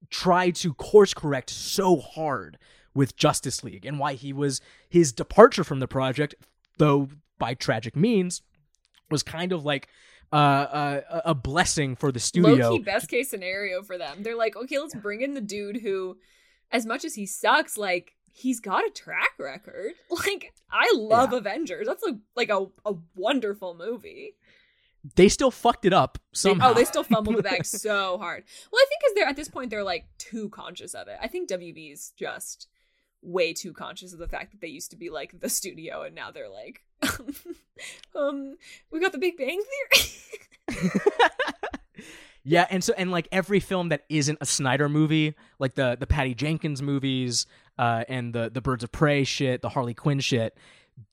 try to course correct so hard with Justice League and why he was his departure from the project, though by tragic means, was kind of like uh, uh, a blessing for the studio. Low best case scenario for them. They're like, okay, let's bring in the dude who, as much as he sucks, like he's got a track record. Like I love Yeah. Avengers. That's like like a, a wonderful movie. They still fucked it up They- oh, they still fumbled the bag so hard. Well, I think because they're at this point they're like too conscious of it. I think WB is just way too conscious of the fact that they used to be like the studio and now they're like, um, we got the Big Bang Theory. yeah, and so and like every film that isn't a Snyder movie, like the the Patty Jenkins movies, uh, and the the Birds of Prey shit, the Harley Quinn shit,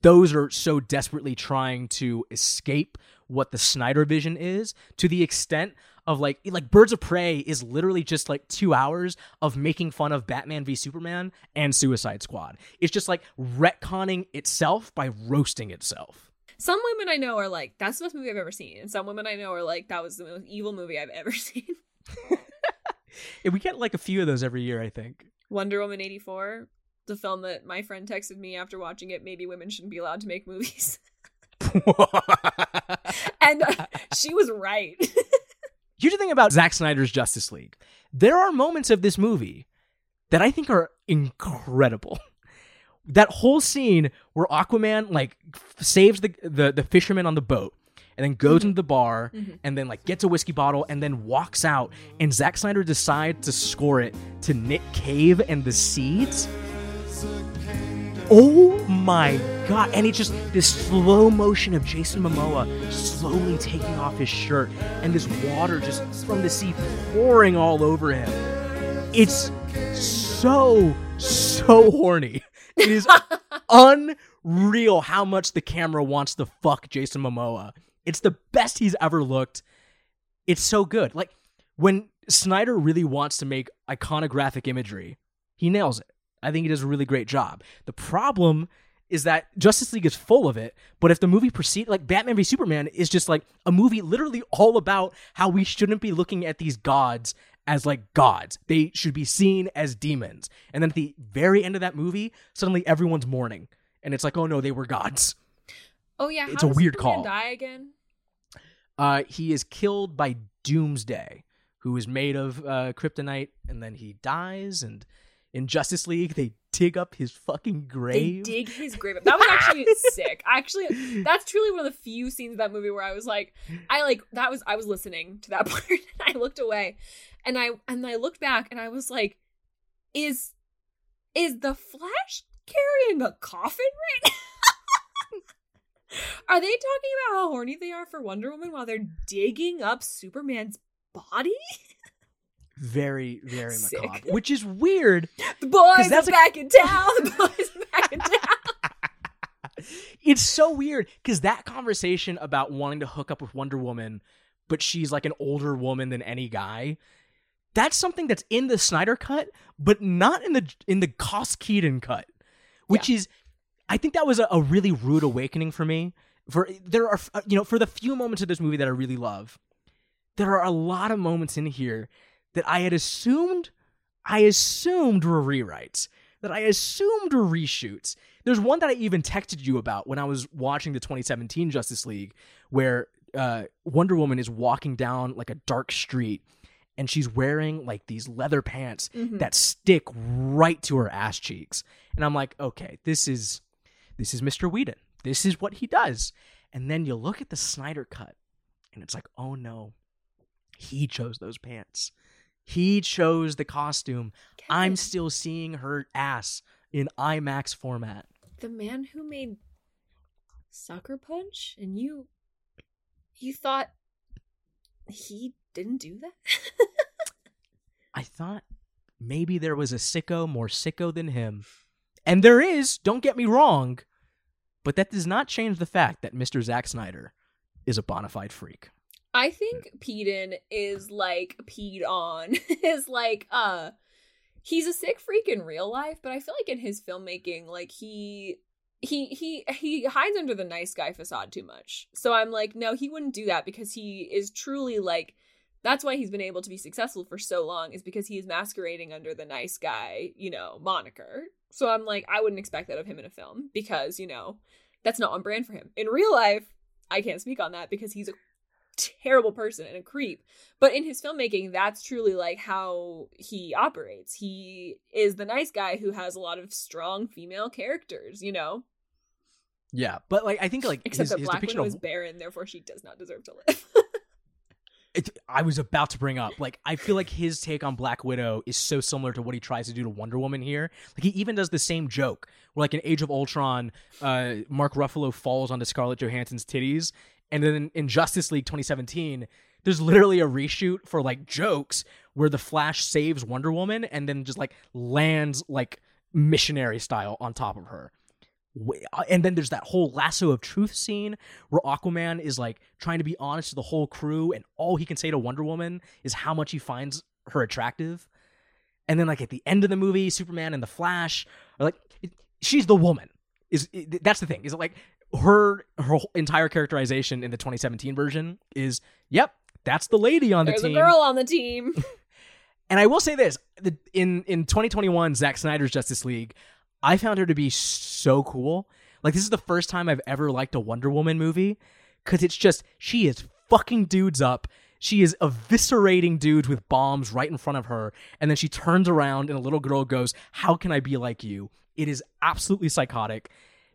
those are so desperately trying to escape what the Snyder vision is to the extent of like like Birds of Prey is literally just like 2 hours of making fun of Batman v Superman and Suicide Squad. It's just like retconning itself by roasting itself. Some women I know are like, that's the best movie I've ever seen. And some women I know are like, that was the most evil movie I've ever seen. And we get like a few of those every year, I think. Wonder Woman 84, the film that my friend texted me after watching it, maybe women shouldn't be allowed to make movies. and uh, she was right. Here's the thing about Zack Snyder's Justice League. There are moments of this movie that I think are incredible. That whole scene where Aquaman like f- saves the, the the fisherman on the boat and then goes into mm-hmm. the bar mm-hmm. and then like gets a whiskey bottle and then walks out and Zack Snyder decides to score it to Nick Cave and the Seeds. Oh my god! And it's just this slow motion of Jason Momoa slowly taking off his shirt, and this water just from the sea pouring all over him. It's so so horny. It is unreal how much the camera wants to fuck Jason Momoa. It's the best he's ever looked. It's so good. Like when Snyder really wants to make iconographic imagery, he nails it. I think he does a really great job. The problem is that Justice League is full of it, but if the movie proceed like Batman v Superman is just like a movie literally all about how we shouldn't be looking at these gods as like gods. They should be seen as demons. And then at the very end of that movie, suddenly everyone's mourning. And it's like, oh no, they were gods. Oh yeah, It's how a weird Superman call. Die again? Uh, he is killed by Doomsday, who is made of uh, kryptonite, and then he dies. And in Justice League, they dig up his fucking grave. They dig his grave up. That was actually sick. Actually, that's truly one of the few scenes of that movie where I was like, I like that was I was listening to that part and I looked away, and I and I looked back and I was like, is is the Flash carrying a coffin right now? Are they talking about how horny they are for Wonder Woman while they're digging up Superman's body? very, very Sick. macabre. Which is weird. The boys that's are a- back in town. The boys are back in town. It's so weird because that conversation about wanting to hook up with Wonder Woman, but she's like an older woman than any guy. That's something that's in the Snyder cut, but not in the in the Joss Whedon cut, which is, I think that was a, a really rude awakening for me For there are uh, you know for the few moments of this movie that I really love, there are a lot of moments in here that I had assumed I assumed were rewrites, that I assumed were reshoots. There's one that I even texted you about when I was watching the 2017 Justice League, where uh, Wonder Woman is walking down like a dark street and she's wearing like these leather pants Mhm. that stick right to her ass cheeks. And I'm like, okay, this is this is Mr. Whedon. This is what he does. And then you look at the Snyder cut and it's like, oh no. He chose those pants. He chose the costume. I'm still seeing her ass in IMAX format. the man who made Sucker Punch, and you, you thought he didn't do that. I thought maybe there was a sicko more sicko than him. And there is, don't get me wrong, but that does not change the fact that Mr. Zack Snyder is a bona fide freak. I think Peden is like peed on. is like uh he's a sick freak in real life, but I feel like in his filmmaking, like he he he he hides under the nice guy facade too much. So I'm like, no, he wouldn't do that because he is truly like that's why he's been able to be successful for so long is because he is masquerading under the nice guy, you know, moniker. So I'm like, I wouldn't expect that of him in a film because, you know, that's not on brand for him. In real life, I can't speak on that because he's a terrible person and a creep. But in his filmmaking, that's truly like how he operates. He is the nice guy who has a lot of strong female characters, you know? Yeah, but like I think like Except his, that his Black Widow of is barren, therefore she does not deserve to live. it, I was about to bring up like I feel like his take on Black Widow is so similar to what he tries to do to Wonder Woman here. Like he even does the same joke where like in Age of Ultron, uh, Mark Ruffalo falls onto Scarlett Johansson's titties, and then in Justice League 2017, there's literally a reshoot for like jokes where the Flash saves Wonder Woman and then just like lands like missionary style on top of her. Uh, And then there's that whole lasso of truth scene where Aquaman is like trying to be honest to the whole crew, and all he can say to Wonder Woman is how much he finds her attractive. And then, like at the end of the movie, Superman and the Flash are like, she's the woman. Is it, that's the thing? Is it like her her entire characterization in the 2017 version is, yep, that's the lady on the There's team. a girl on the team. And I will say this: the, in in 2021, Zack Snyder's Justice League, I found her to be so cool. Like this is the first time I've ever liked a Wonder Woman movie because it's just she is fucking dudes up. She is eviscerating dudes with bombs right in front of her, and then she turns around and a little girl goes, "How can I be like you?" It is absolutely psychotic.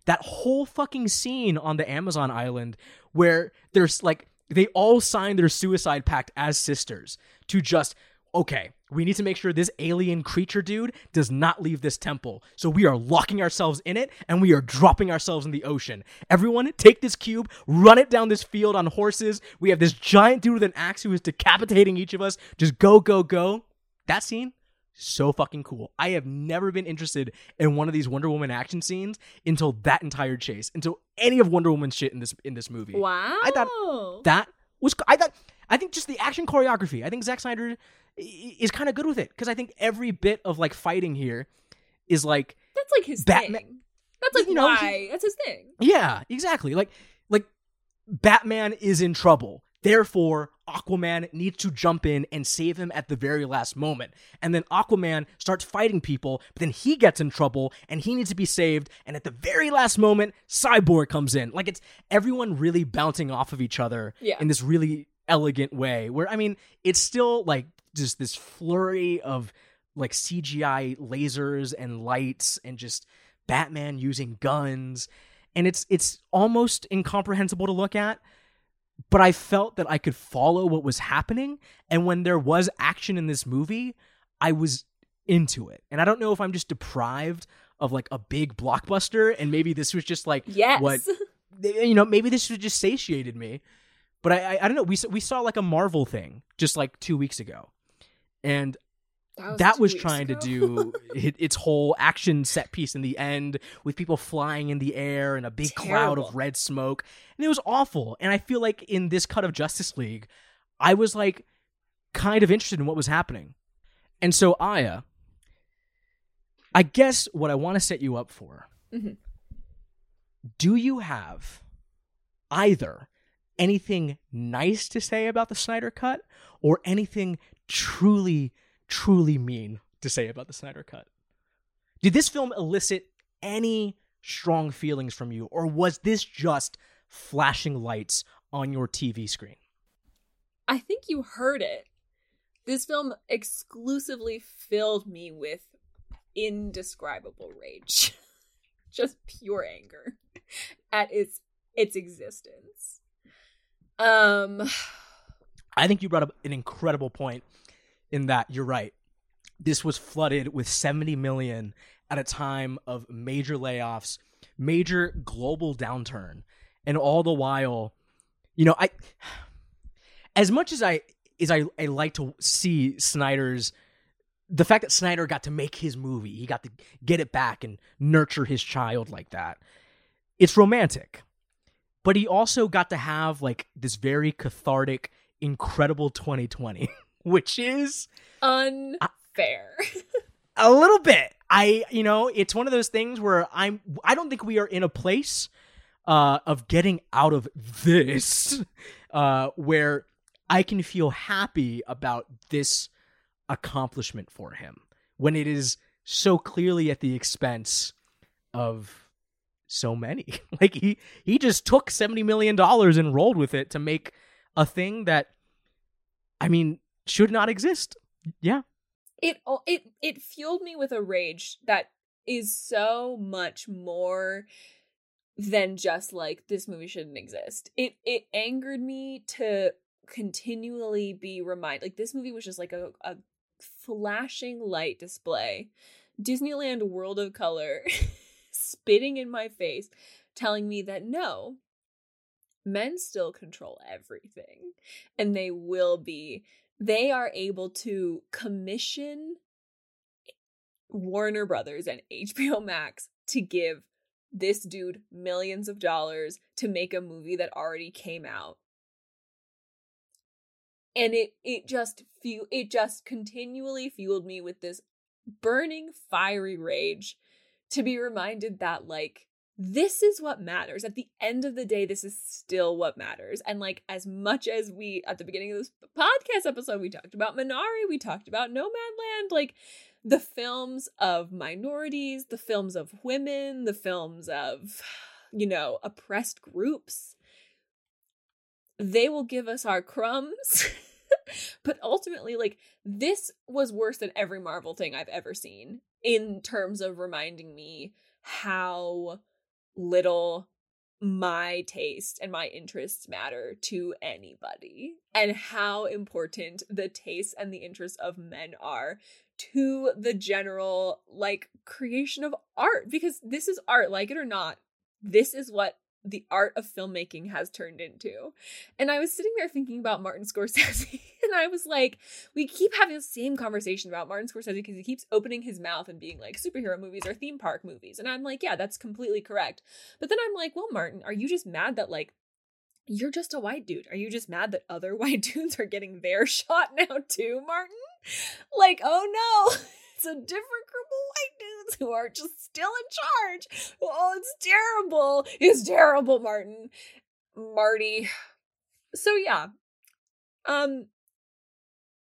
That whole fucking scene on the Amazon island where there's like they all sign their suicide pact as sisters to just okay, we need to make sure this alien creature dude does not leave this temple. So we are locking ourselves in it and we are dropping ourselves in the ocean. Everyone, take this cube, run it down this field on horses. We have this giant dude with an axe who is decapitating each of us. Just go, go, go. That scene, so fucking cool. I have never been interested in one of these Wonder Woman action scenes until that entire chase, until any of Wonder Woman's shit in this in this movie wow. I thought that was I thought I think just the action choreography. I think Zack Snyder is kind of good with it because I think every bit of like fighting here is like that's like his Batman- thing. That's like You know, why. That's his thing. yeah, exactly. Like like Batman is in trouble. Therefore, Aquaman needs to jump in and save him at the very last moment. And then Aquaman starts fighting people, but then he gets in trouble and he needs to be saved. And at the very last moment, Cyborg comes in. Like it's everyone really bouncing off of each other Yeah. in this really elegant way. Where, I mean, it's still like just this flurry of like CGI lasers and lights and just Batman using guns. And it's it's almost incomprehensible to look at but i felt that i could follow what was happening. And when there was action in this movie i was into it. And i don't know if i'm just deprived of like a big blockbuster and maybe this was just like Yes. what you know maybe this was just satiated me. But i i, I don't know. We, we saw like a marvel thing just like two weeks ago and that two was trying ago. to do its whole action set piece in the end with people flying in the air and a big cloud of red smoke and it was awful and i feel like in this cut of justice league i was like kind of interested in what was happening and so aya i guess what i want to set you up for Mhm. do you have either anything nice to say about the Snyder Cut or anything truly, truly mean to say about the Snyder Cut. Did this film elicit any strong feelings from you, or was this just flashing lights on your TV screen? I think you heard it. This film exclusively filled me with indescribable rage. Just pure anger at its its existence. Um I think you brought up an incredible point in that you're right. This was flooded with 70 million at a time of major layoffs, major global downturn, and all the while, you know, I as much as I is I, I like to see Snyder's the fact that Snyder got to make his movie, he got to get it back and nurture his child like that. It's romantic. But he also got to have like this very cathartic, incredible 2020, which is unfair. a little bit. I, you know, it's one of those things where I'm I don't think we are in a place uh of getting out of this uh where I can feel happy about this accomplishment for him when it is so clearly at the expense of so many. like he he just took 70 million dollars and rolled with it to make a thing that I mean should not exist. Yeah. It it it fueled me with a rage that is so much more than just like this movie shouldn't exist. It it angered me to continually be reminded like this movie was just like a, a flashing light display disneyland world of color spitting in my face telling me that no men still control everything and they will be they are able to commission warner brothers and hbo max to give this dude millions of dollars to make a movie that already came out. And it it just fu- it just continually fueled me with this burning fiery rage to be reminded that like this is what matters at the end of the day this is still what matters and like as much as we at the beginning of this podcast episode we talked about minari we talked about nomadland like the films of minorities the films of women the films of you know oppressed groups they will give us our crumbs. but ultimately, like, this was worse than every Marvel thing I've ever seen in terms of reminding me how little my taste and my interests matter to anybody and how important the tastes and the interests of men are to the general like creation of art because this is art like it or not this is what the art of filmmaking has turned into. And I was sitting there thinking about Martin Scorsese, and I was like, we keep having the same conversation about Martin Scorsese because he keeps opening his mouth and being like, superhero movies or theme park movies. And I'm like, yeah, that's completely correct. But then I'm like, well, Martin, are you just mad that like you're just a white dude? Are you just mad that other white dudes are getting their shot now too, Martin? Like, oh no. It's a different group of who are just still in charge. Oh, it's terrible. It's terrible, Martin. Marty. So yeah. Um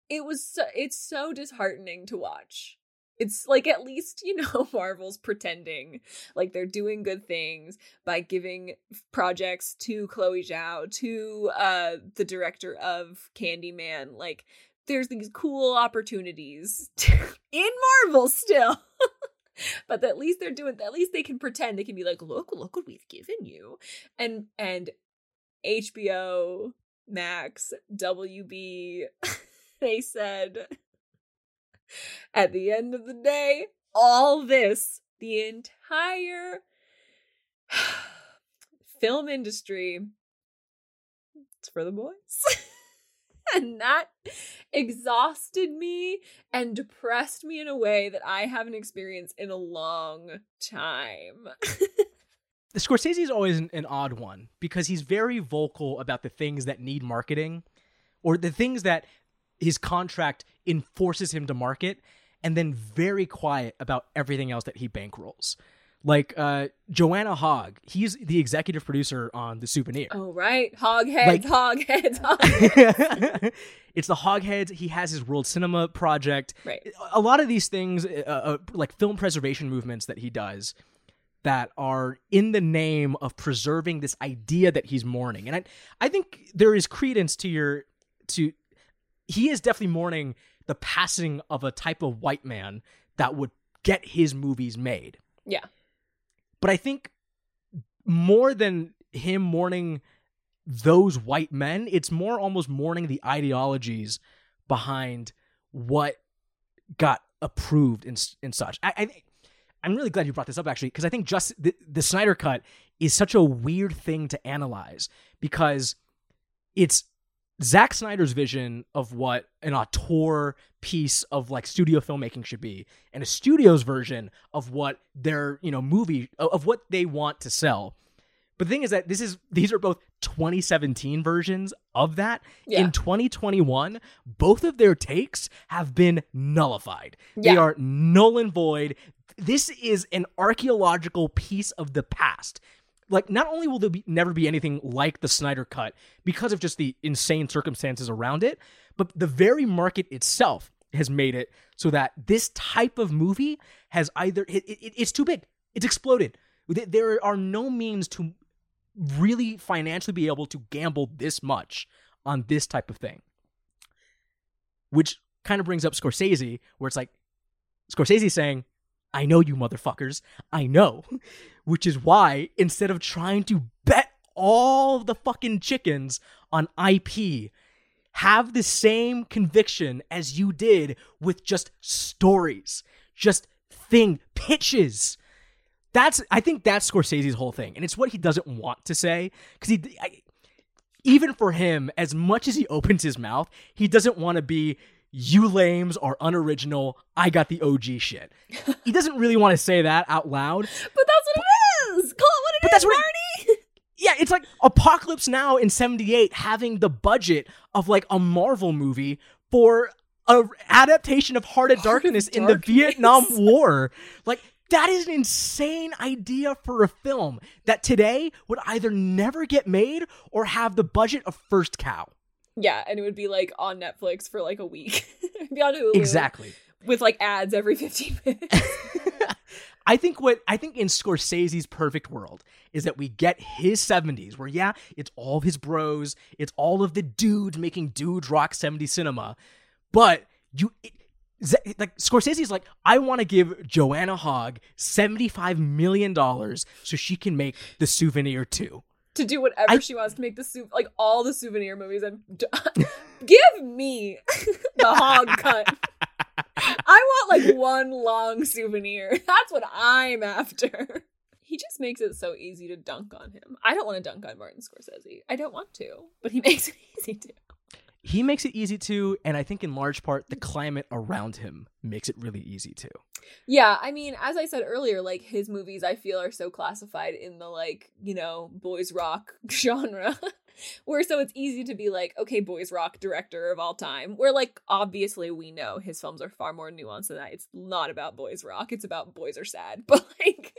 it was so, it's so disheartening to watch. It's like at least, you know, Marvel's pretending like they're doing good things by giving projects to Chloe Zhao, to uh the director of Candyman. Like there's these cool opportunities in Marvel still. but at least they're doing at least they can pretend. They can be like look look what we've given you. And and hbo max wb they said at the end of the day all this the entire film industry it's for the boys and that exhausted me and depressed me in a way that I haven't experienced in a long time. The Scorsese is always an, an, odd one because he's very vocal about the things that need marketing or the things that his contract enforces him to market and then very quiet about everything else that he bankrolls. Like uh, Joanna Hogg, he's the executive producer on The Souvenir. Oh right, hogheads, Like- hogheads, hogheads. it's the Hogheads. He has his World Cinema project. right. A lot of these things, uh, uh, like film preservation movements that he does, that are in the name of preserving this idea that he's mourning. And I, I think there is credence to your, to, he is definitely mourning the passing of a type of white man that would get his movies made. Yeah. But I think more than him mourning those white men, it's more almost mourning the ideologies behind what got approved and, and such. I, I I'm really glad you brought this up actually because I think just the, the Snyder cut is such a weird thing to analyze because it's Zack Snyder's vision of what an auteur piece of like studio filmmaking should be, and a studio's version of what their you know movie of what they want to sell. But the thing is that this is these are both 2017 versions of that. Yeah. In 2021, both of their takes have been nullified. They are null and void. This is an archaeological piece of the past. Like, not only will there be, never be anything like the Snyder Cut because of just the insane circumstances around it, but the very market itself has made it so that this type of movie has either it, it, it's too big, it's exploded. There are no means to really financially be able to gamble this much on this type of thing. Which kind of brings up Scorsese, where it's like Scorsese saying, I know you motherfuckers. I know. Which is why instead of trying to bet all the fucking chickens on IP, have the same conviction as you did with just stories, just thing pitches. That's I think that's Scorsese's whole thing, and it's what he doesn't want to say because he, I, even for him, as much as he opens his mouth, he doesn't want to be you lames are unoriginal. I got the OG shit. he doesn't really want to say that out loud. But that's what it is. Call it what it is, But that's what Marty. Yeah, it's like Apocalypse Now in 78 having the budget of like a Marvel movie for a adaptation of Heart of Heart of Darkness in the Vietnam War. Like that is an insane idea for a film that today would either never get made or have the budget of First Cow. Yeah, and it would be like on Netflix for like a week. Be on Hulu. Exactly. With like ads every 15 minutes. I think what I think in Scorsese's perfect world is that we get his 70s where yeah, it's all of his bros, it's all of the dudes making dudes rock 70 cinema, but you it, like Scorsese's like I want to give Joanna Hogg 75 million dollars so she can make The Souvenir 2. To do whatever I- she wants to make the soup like all the souvenir movies and give me the hog cut. I want like one long souvenir. That's what i'm after. He just makes it so easy to dunk on him. I don't want to dunk on martin scorsese. I don't want to but he makes it easy to He makes it easy to and I think in large part the climate around him makes it really easy to. Yeah, I mean, as I said earlier, like his movies I feel are so classified in the like, you know, boys rock genre. where so it's easy to be like, okay, boys rock director of all time. Where like obviously we know his films are far more nuanced than that. It's not about boys rock, it's about boys are sad. But like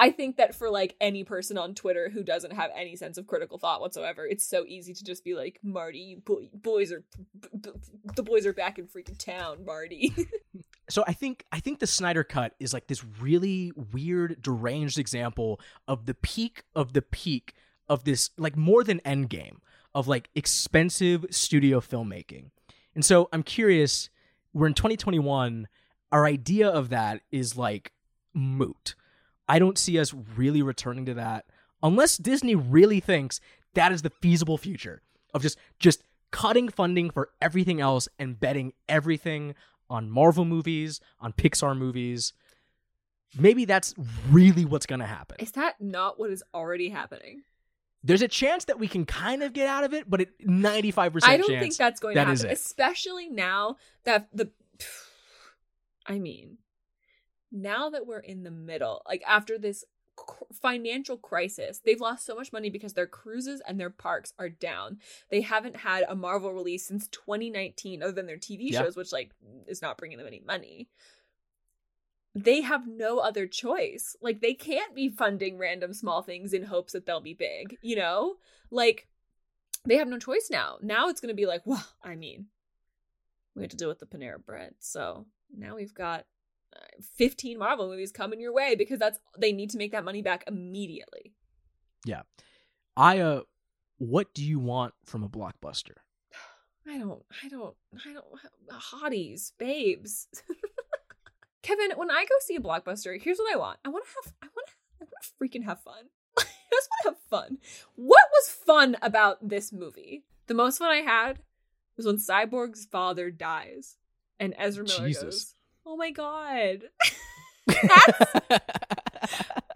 I think that for like any person on Twitter who doesn't have any sense of critical thought whatsoever, it's so easy to just be like, Marty, boy- boys are b- b- the boys are back in freaking town, Marty. so I think I think the Snyder cut is like this really weird, deranged example of the peak of the peak of this, like more than Endgame of like expensive studio filmmaking. And so I'm curious, we're in 2021. Our idea of that is like moot. I don't see us really returning to that unless Disney really thinks that is the feasible future of just just cutting funding for everything else and betting everything on Marvel movies, on Pixar movies. Maybe that's really what's going to happen. Is that not what is already happening? There's a chance that we can kind of get out of it, but it 95% I don't think that's going that to happen, especially now that the. I mean, now that we're in the middle, like after this cr- financial crisis, they've lost so much money because their cruises and their parks are down. They haven't had a Marvel release since 2019, other than their TV Yeah. shows, which like is not bringing them any money. they have no other choice. Like they can't be funding random small things in hopes that they'll be big, you know? Like they have no choice now. Now it's going to be like, well, I mean, we had to deal with the Panera bread. So now we've got 15 Marvel movies coming your way because that's they need to make that money back immediately. Yeah. I uh what do you want from a blockbuster? I don't, I don't, I don't, hotties, babes. Kevin, when I go see a blockbuster, here's what I want. I want to have, I want to, I want to freaking have fun. I just want to have fun. What was fun about this movie? The most fun I had was when Cyborg's father dies, and Ezra Miller Jesus. goes, "Oh my god."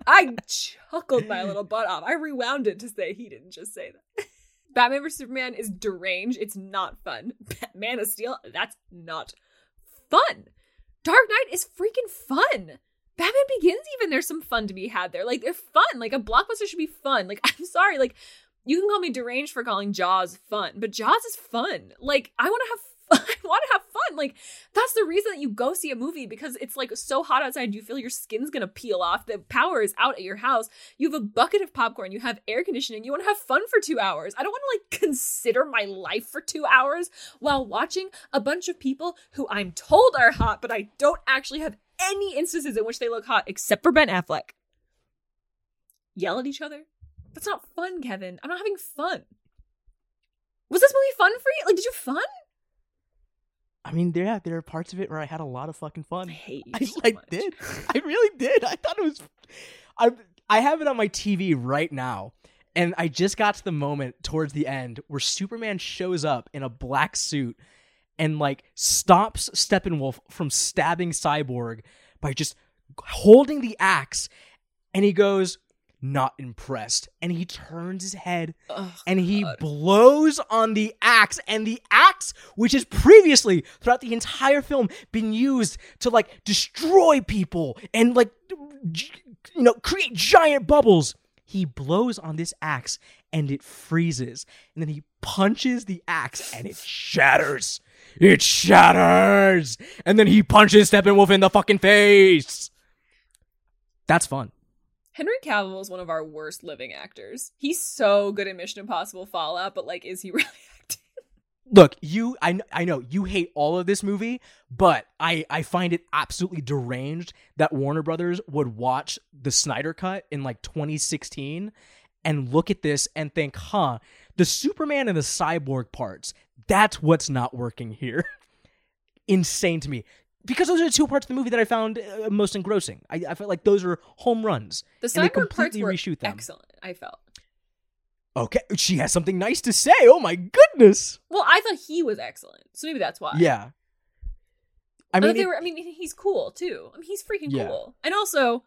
I chuckled my little butt off. I rewound it to say he didn't just say that. Batman vs Superman is deranged. It's not fun. Man of Steel, that's not fun. Dark Knight is freaking fun. Batman Begins, even there's some fun to be had there. Like they're fun. Like a blockbuster should be fun. Like I'm sorry. Like you can call me deranged for calling Jaws fun, but Jaws is fun. Like I want to have. I want to have fun. Like that's the reason that you go see a movie because it's like so hot outside. You feel your skin's gonna peel off. The power is out at your house. You have a bucket of popcorn. You have air conditioning. You want to have fun for two hours. I don't want to like consider my life for two hours while watching a bunch of people who I'm told are hot, but I don't actually have any instances in which they look hot except for Ben Affleck. Yell at each other. That's not fun, Kevin. I'm not having fun. Was this movie fun for you? Like, did you fun? I mean, there yeah, there are parts of it where I had a lot of fucking fun. I hate you. I so much. did. I really did. I thought it was. I I have it on my TV right now, and I just got to the moment towards the end where Superman shows up in a black suit and like stops Steppenwolf from stabbing Cyborg by just holding the axe, and he goes, "Not impressed," and he turns his head Ugh, and he God. blows on the axe. And the axe which has previously throughout the entire film been used to like destroy people and like you know create giant bubbles. He blows on this axe and it freezes. And then he punches the axe and it shatters. It shatters! And then he punches steppenwolf in the fucking face! That's fun Henry Cavill is one of our worst living actors. He's so good at Mission Impossible Fallout, but like, is he really acting? look you I, I know you hate all of this movie but i i find it absolutely deranged that warner brothers would watch the snyder cut in like 2016 and look at this and think huh the superman and the cyborg parts that's what's not working here insane to me because those are the two parts of the movie that i found uh, most engrossing I, I felt like those are home runs The And they cyborg parts were reshoot them. excellent. I felt. okay she has something nice to say oh my goodness Well, I thought he was excellent, so maybe that's why. yeah i mean it- were. I mean, he's cool too. I mean, he's freaking Yeah. cool. And also,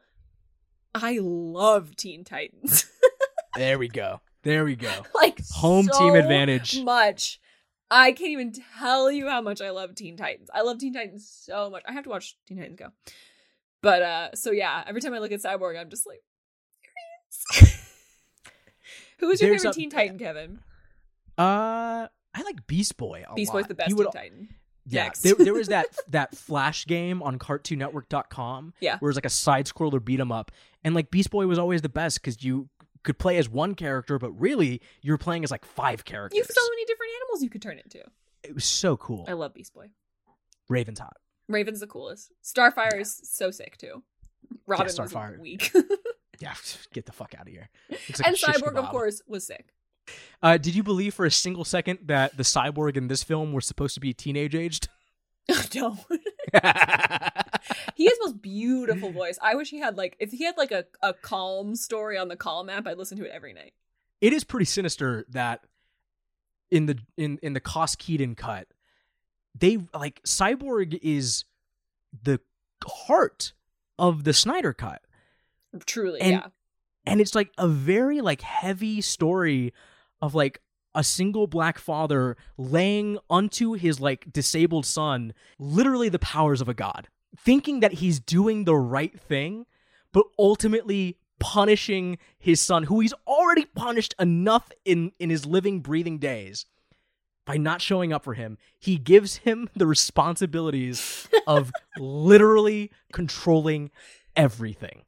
I love Teen Titans. There we go. There we go. like Home so team advantage. Much. I can't even tell you how much I love Teen Titans. I love Teen Titans so much. I have to watch Teen Titans Go. But uh so yeah, every time I look at Cyborg, I'm just like, is. Who was your There's favorite a- Teen Titan, Kevin? Uh, I like Beast Boy. A Beast lot. Boy's the best He Teen would- Titan. Yeah, there, there was that that Flash game on CartoonNetwork.com. Yeah. where it was like a side scroller beat 'em up, and like Beast Boy was always the best because you could play as one character, but really you're playing as like five characters. You have so many different animals you could turn into. it was so cool. I love Beast Boy. Raven's hot. Raven's the coolest. Starfire is so sick too. Robin was Starfire. weak. Yeah, get the fuck out of here. Like and Cyborg, of course, was sick. Uh, did you believe for a single second that the cyborg in this film were supposed to be teenage aged? no. He has the most beautiful voice. I wish he had like if he had like a, a calm story on the calm app, I'd listen to it every night. it is pretty sinister that in the in in the Joss Whedon cut, they like Cyborg is the heart of the Snyder cut, Truly, And- yeah. and it's like a very like heavy story of like a single black father laying unto his like disabled son literally the powers of a god thinking that he's doing the right thing but ultimately punishing his son who he's already punished enough in in his living breathing days by not showing up for him, he gives him the responsibilities of literally controlling everything.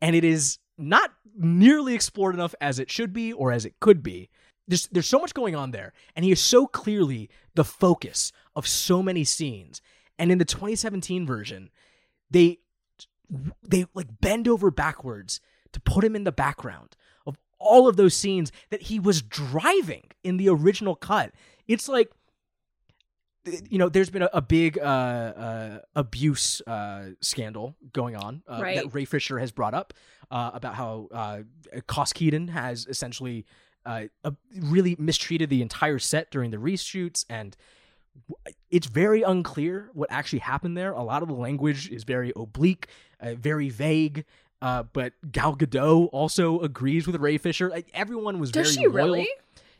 And it is not nearly explored enough as it should be or as it could be. There's there's so much going on there, and he is so clearly the focus of so many scenes. And in the 2017 version, they they like bend over backwards to put him in the background of all of those scenes that he was driving in the original cut. It's like you know, there's been a, a big uh, uh, abuse uh, scandal going on uh, Right. that Ray Fisher has brought up uh, about how uh, Joss Whedon has essentially uh, really mistreated the entire set during the reshoots, and it's very unclear what actually happened there. A lot of the language is very oblique, uh, very vague. Uh, but Gal Gadot also agrees with Ray Fisher. Like, everyone was Does very she loyal. really?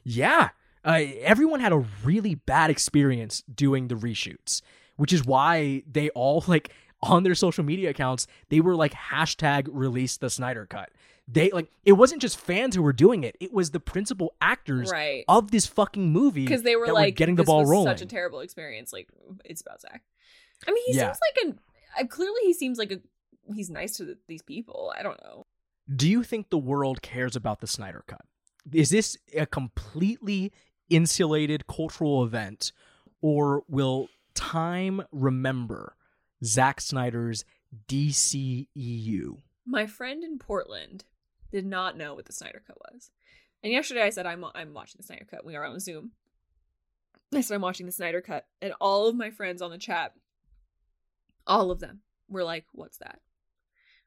Yeah. Uh, everyone had a really bad experience doing the reshoots, which is why they all like on their social media accounts they were like hashtag release the Snyder cut. They like it wasn't just fans who were doing it; it was the principal actors Right. of this fucking movie Because they were like getting the ball rolling. Such a terrible experience. Like it's about Zack. I mean, he Yeah. seems like an. Uh, clearly, he seems like a. He's nice to the, these people. I don't know. Do you think the world cares about the Snyder cut? Is this a completely insulated cultural event, or will time remember Zack Snyder's DCEU? My friend in Portland did not know what the Snyder Cut was, and yesterday I said I'm I'm watching the Snyder Cut. We are on Zoom. I said I'm watching the Snyder Cut, and all of my friends on the chat, all of them, were like, "What's that?"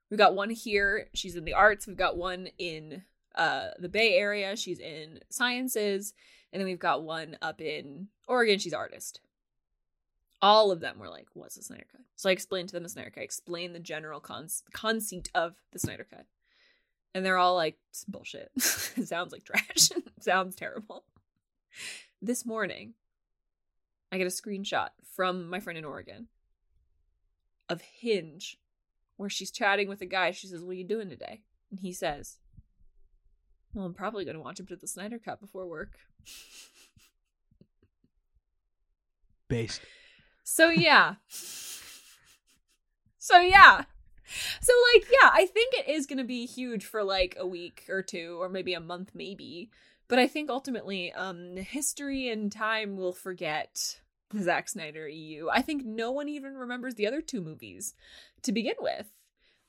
We've got one here. She's in the arts. We've got one in uh the Bay Area. She's in sciences, and then we've got one up in Oregon. She's artist. All of them were like, "What's the Snyder Cut?" So I explained to them the Snyder Cut. I explained the general con- conceit of the Snyder Cut, and they're all like, "Bullshit! sounds like trash. sounds terrible." This morning, I get a screenshot from my friend in Oregon of Hinge, where she's chatting with a guy. She says, "What are you doing today?" And he says, "Well, I'm probably going to watch him of the Snyder Cut before work." Based. So yeah. so yeah. So like yeah, I think it is going to be huge for like a week or two or maybe a month maybe. But I think ultimately um history and time will forget the Zack Snyder EU. I think no one even remembers the other two movies to begin with.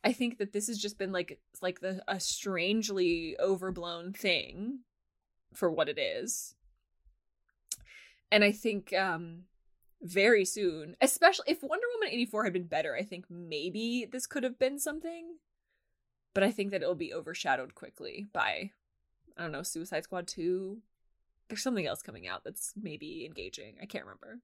I think that this has just been like like the a strangely overblown thing for what it is. And I think um very soon, especially if Wonder Woman 84 had been better, I think maybe this could have been something. But I think that it'll be overshadowed quickly by I don't know, Suicide Squad 2. There's something else coming out that's maybe engaging. I can't remember.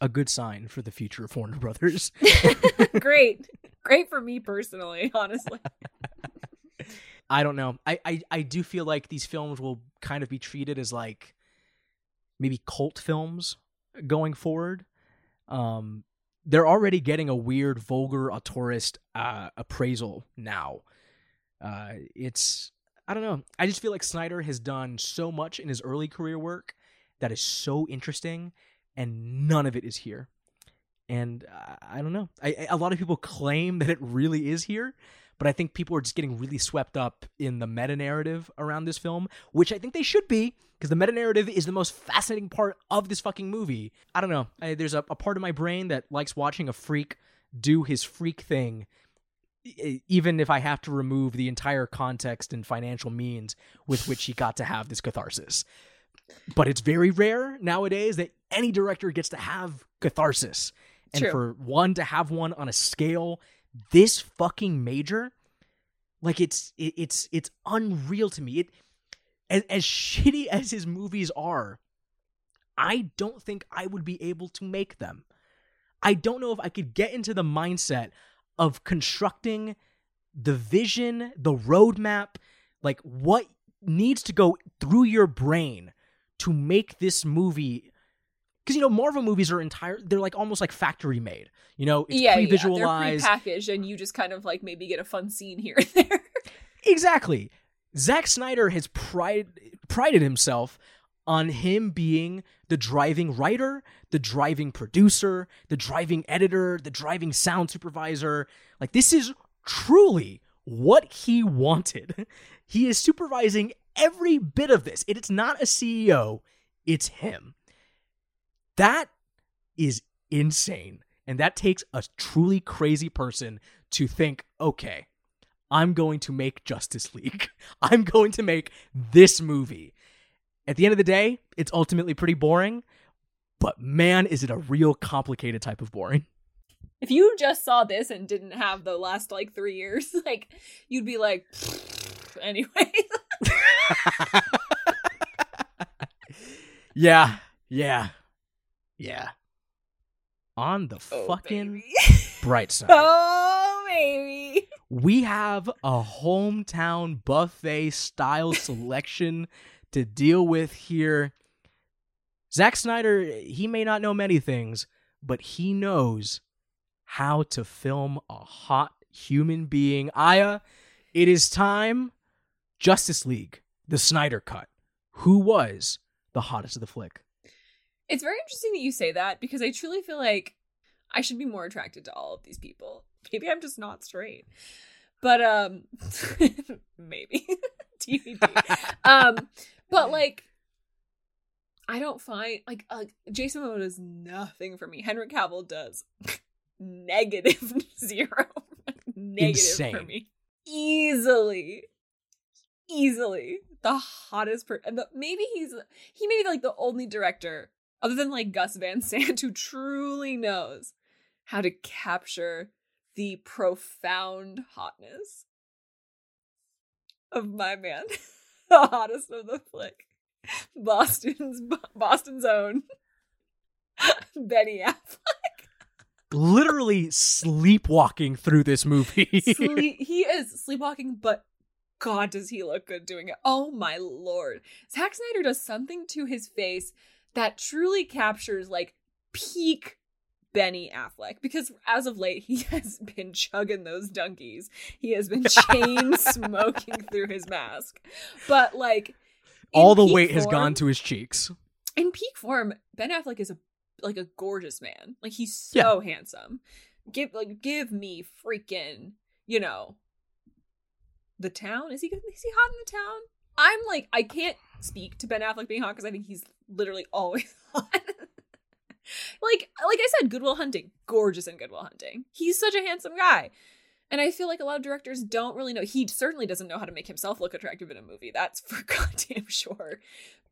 A good sign for the future of Warner Brothers. Great. Great for me personally, honestly. I don't know. I, I I do feel like these films will kind of be treated as like maybe cult films going forward. Um, they're already getting a weird, vulgar, auteurist uh, appraisal now. Uh, it's I don't know. I just feel like Snyder has done so much in his early career work that is so interesting, and none of it is here. And uh, I don't know. A lot of people claim that it really is here, but I think people are just getting really swept up in the meta narrative around this film, which I think they should be, because the meta narrative is the most fascinating part of this fucking movie. I don't know. I, there's a, a part of my brain that likes watching a freak do his freak thing, even if I have to remove the entire context and financial means with which he got to have this catharsis. But it's very rare nowadays that any director gets to have catharsis. And True. for one to have one on a scale this fucking major, like it's it, it's it's unreal to me. It as, as shitty as his movies are, I don't think I would be able to make them. I don't know if I could get into the mindset of constructing the vision, the roadmap, like what needs to go through your brain to make this movie because you know Marvel movies are entire they're like almost like factory made. You know, it's yeah, pre-visualized. yeah, they're prepackaged, and you just kind of like maybe get a fun scene here and there. Exactly. Zack Snyder has pride, prided himself on him being the driving writer, the driving producer, the driving editor, the driving sound supervisor. Like, this is truly what he wanted. He is supervising every bit of this. It's not a CEO, it's him. That is insane. And that takes a truly crazy person to think, okay, I'm going to make Justice League. I'm going to make this movie. At the end of the day, it's ultimately pretty boring, but man, is it a real complicated type of boring. If you just saw this and didn't have the last like three years, like you'd be like, anyway. yeah, yeah, yeah. On the Oh, fucking bright side, oh, baby. we have a hometown buffet style selection to deal with here. Zack Snyder, he may not know many things, but he knows how to film a hot human being. Aya, it is time. Justice League, the Snyder Cut. Who was the hottest of the flick? It's very interesting that you say that because I truly feel like I should be more attracted to all of these people. Maybe I'm just not straight. But um maybe TBD. um but like I don't find like uh, Jason Momoa does nothing for me. Henry Cavill does negative zero. negative for Insane. me. Easily. Easily the hottest person. And maybe he's he may be like the only director other than like Gus Van Sant who truly knows how to capture the profound hotness of my man, the hottest of the flick, Boston's Boston's own Benny Affleck. Literally sleepwalking through this movie. Sleep, he is sleepwalking, but God, does he look good doing it? Oh my lord, Zack Snyder does something to his face that truly captures like peak Benny Affleck because as of late he has been chugging those donkeys. He has been chain smoking through his mask. But like All the weight has gone to his cheeks. in peak form, Ben Affleck is a like a gorgeous man. Like he's so handsome. Give like give me freaking, you know, the town. Is he good? Is he hot in the town? I'm like I can't speak to Ben Affleck being hot because I think he's literally always hot. like like I said, Goodwill Hunting, gorgeous in Goodwill Hunting. He's such a handsome guy. And I feel like a lot of directors don't really know. He certainly doesn't know how to make himself look attractive in a movie. That's for goddamn sure.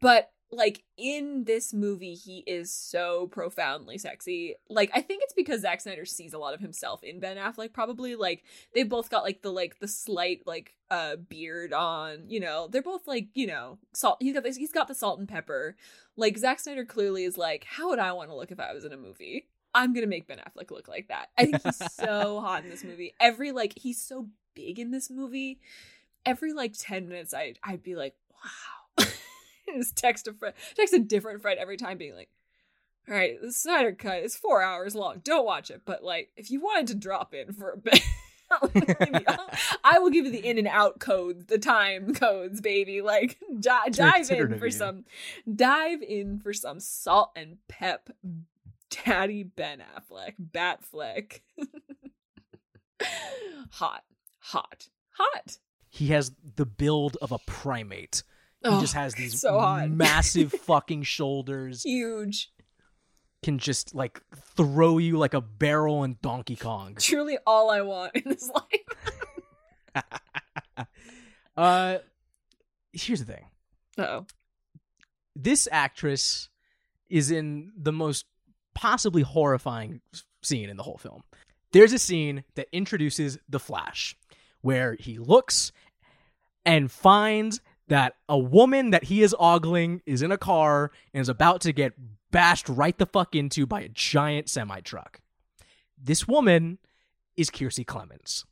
But like in this movie, he is so profoundly sexy. Like I think it's because Zack Snyder sees a lot of himself in Ben Affleck. Probably like they both got like the like the slight like uh beard on. You know, they're both like you know salt. He's got this. He's got the salt and pepper. Like Zack Snyder clearly is like, how would I want to look if I was in a movie? I'm gonna make Ben Affleck look like that. I think he's so hot in this movie. Every like he's so big in this movie. Every like ten minutes, I I'd be like, wow. Just text a friend, text a different friend every time, being like, all right, the Snyder cut is four hours long. Don't watch it, but like if you wanted to drop in for a bit. I will give you the in and out codes, the time codes, baby. Like di- dive in for some, dive in for some salt and pep Daddy Ben Affleck, Batfleck. hot, hot, hot. He has the build of a primate. He Oh, just has these so massive fucking shoulders. Huge. Can just like throw you like a barrel in Donkey Kong. Truly all I want in this life. Uh, here's the thing. Oh. This actress is in the most possibly horrifying scene in the whole film. There's a scene that introduces the Flash, where he looks and finds that a woman that he is ogling is in a car and is about to get bashed right the fuck into by a giant semi truck. This woman is Kiersey Clemons,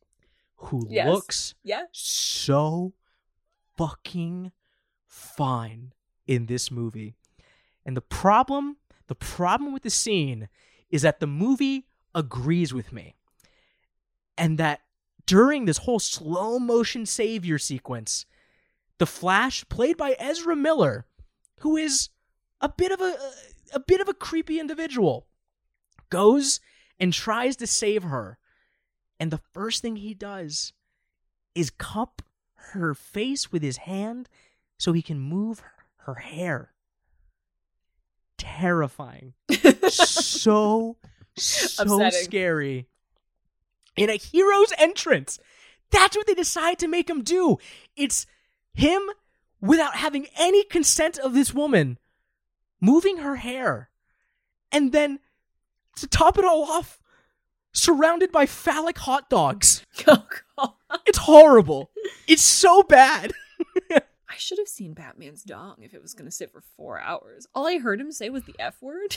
who Yes. looks Yeah. so fucking fine in this movie. And the problem, the problem with the scene is that the movie agrees with me. And that during this whole slow motion savior sequence, the Flash, played by Ezra Miller, who is a bit of a a bit of a creepy individual, goes and tries to save her. And the first thing he does is cup her face with his hand so he can move her hair. Terrifying. so, so Upsetting. scary. In a hero's entrance. That's what they decide to make him do. It's him without having any consent of this woman moving her hair. And then to top it all off, surrounded by phallic hot dogs. Oh, God. It's horrible. It's so bad. I should have seen Batman's dong if it was going to sit for four hours. All I heard him say was the F word.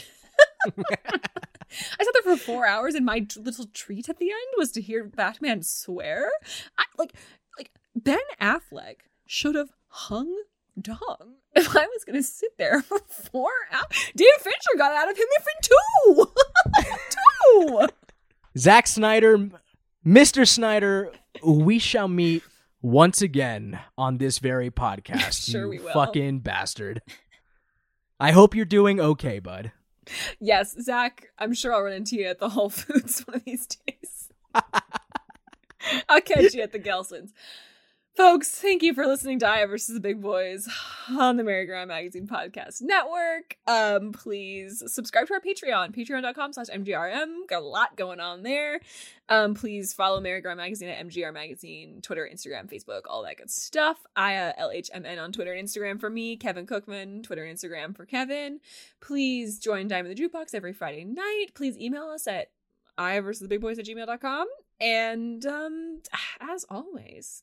I sat there for four hours, and my little treat at the end was to hear Batman swear. I, like, like Ben Affleck should have hung dong if I was going to sit there for four hours. David Fincher got out of him in two. two. Zack Snyder, Mr. Snyder, we shall meet once again on this very podcast. Sure you we will. Fucking bastard. I hope you're doing okay, bud. Yes, Zack, I'm sure I'll run into you at the Whole Foods one of these days. I'll catch you at the Gelsons. Folks, thank you for listening to Aya versus the Big Boys on the Merry-Go-Round Magazine Podcast Network. Um, please subscribe to our Patreon, patreon.com slash MGRM. Got a lot going on there. Um, please follow Merry-Go-Round Magazine at MGR Magazine, Twitter, Instagram, Facebook, all that good stuff. Aya LHMN on Twitter and Instagram for me, Kevin Cookman, Twitter, and Instagram for Kevin. Please join in the Jukebox every Friday night. Please email us at Aya versus the big boys at gmail.com. And um as always,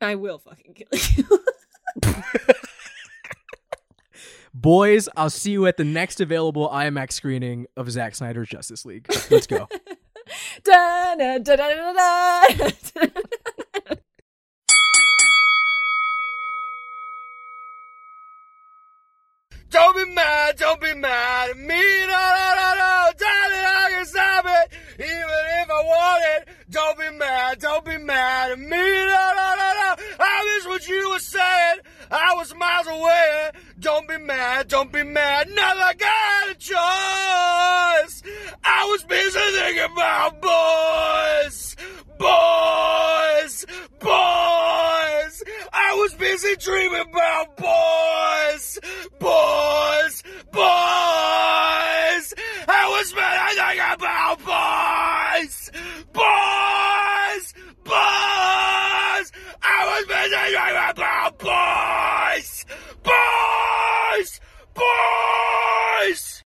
I will fucking kill you. Boys, I'll see you at the next available IMAX screening of Zack Snyder's Justice League. Let's go. da, da, da, da, da, da. Don't be mad, don't be mad at me. No, no, no, no. Darling, I can stop it. Even it. Don't be mad, don't be mad at me. No, no, no, no. I miss what you were saying. I was miles away. Don't be mad, don't be mad. Like I had a choice. I was busy thinking about boys. Boys. Boys. I was busy dreaming about boys. Boys. Boys. I was busy thinking about boys. Boys. Boys. I was busy dreaming about boys. Boys. Boys.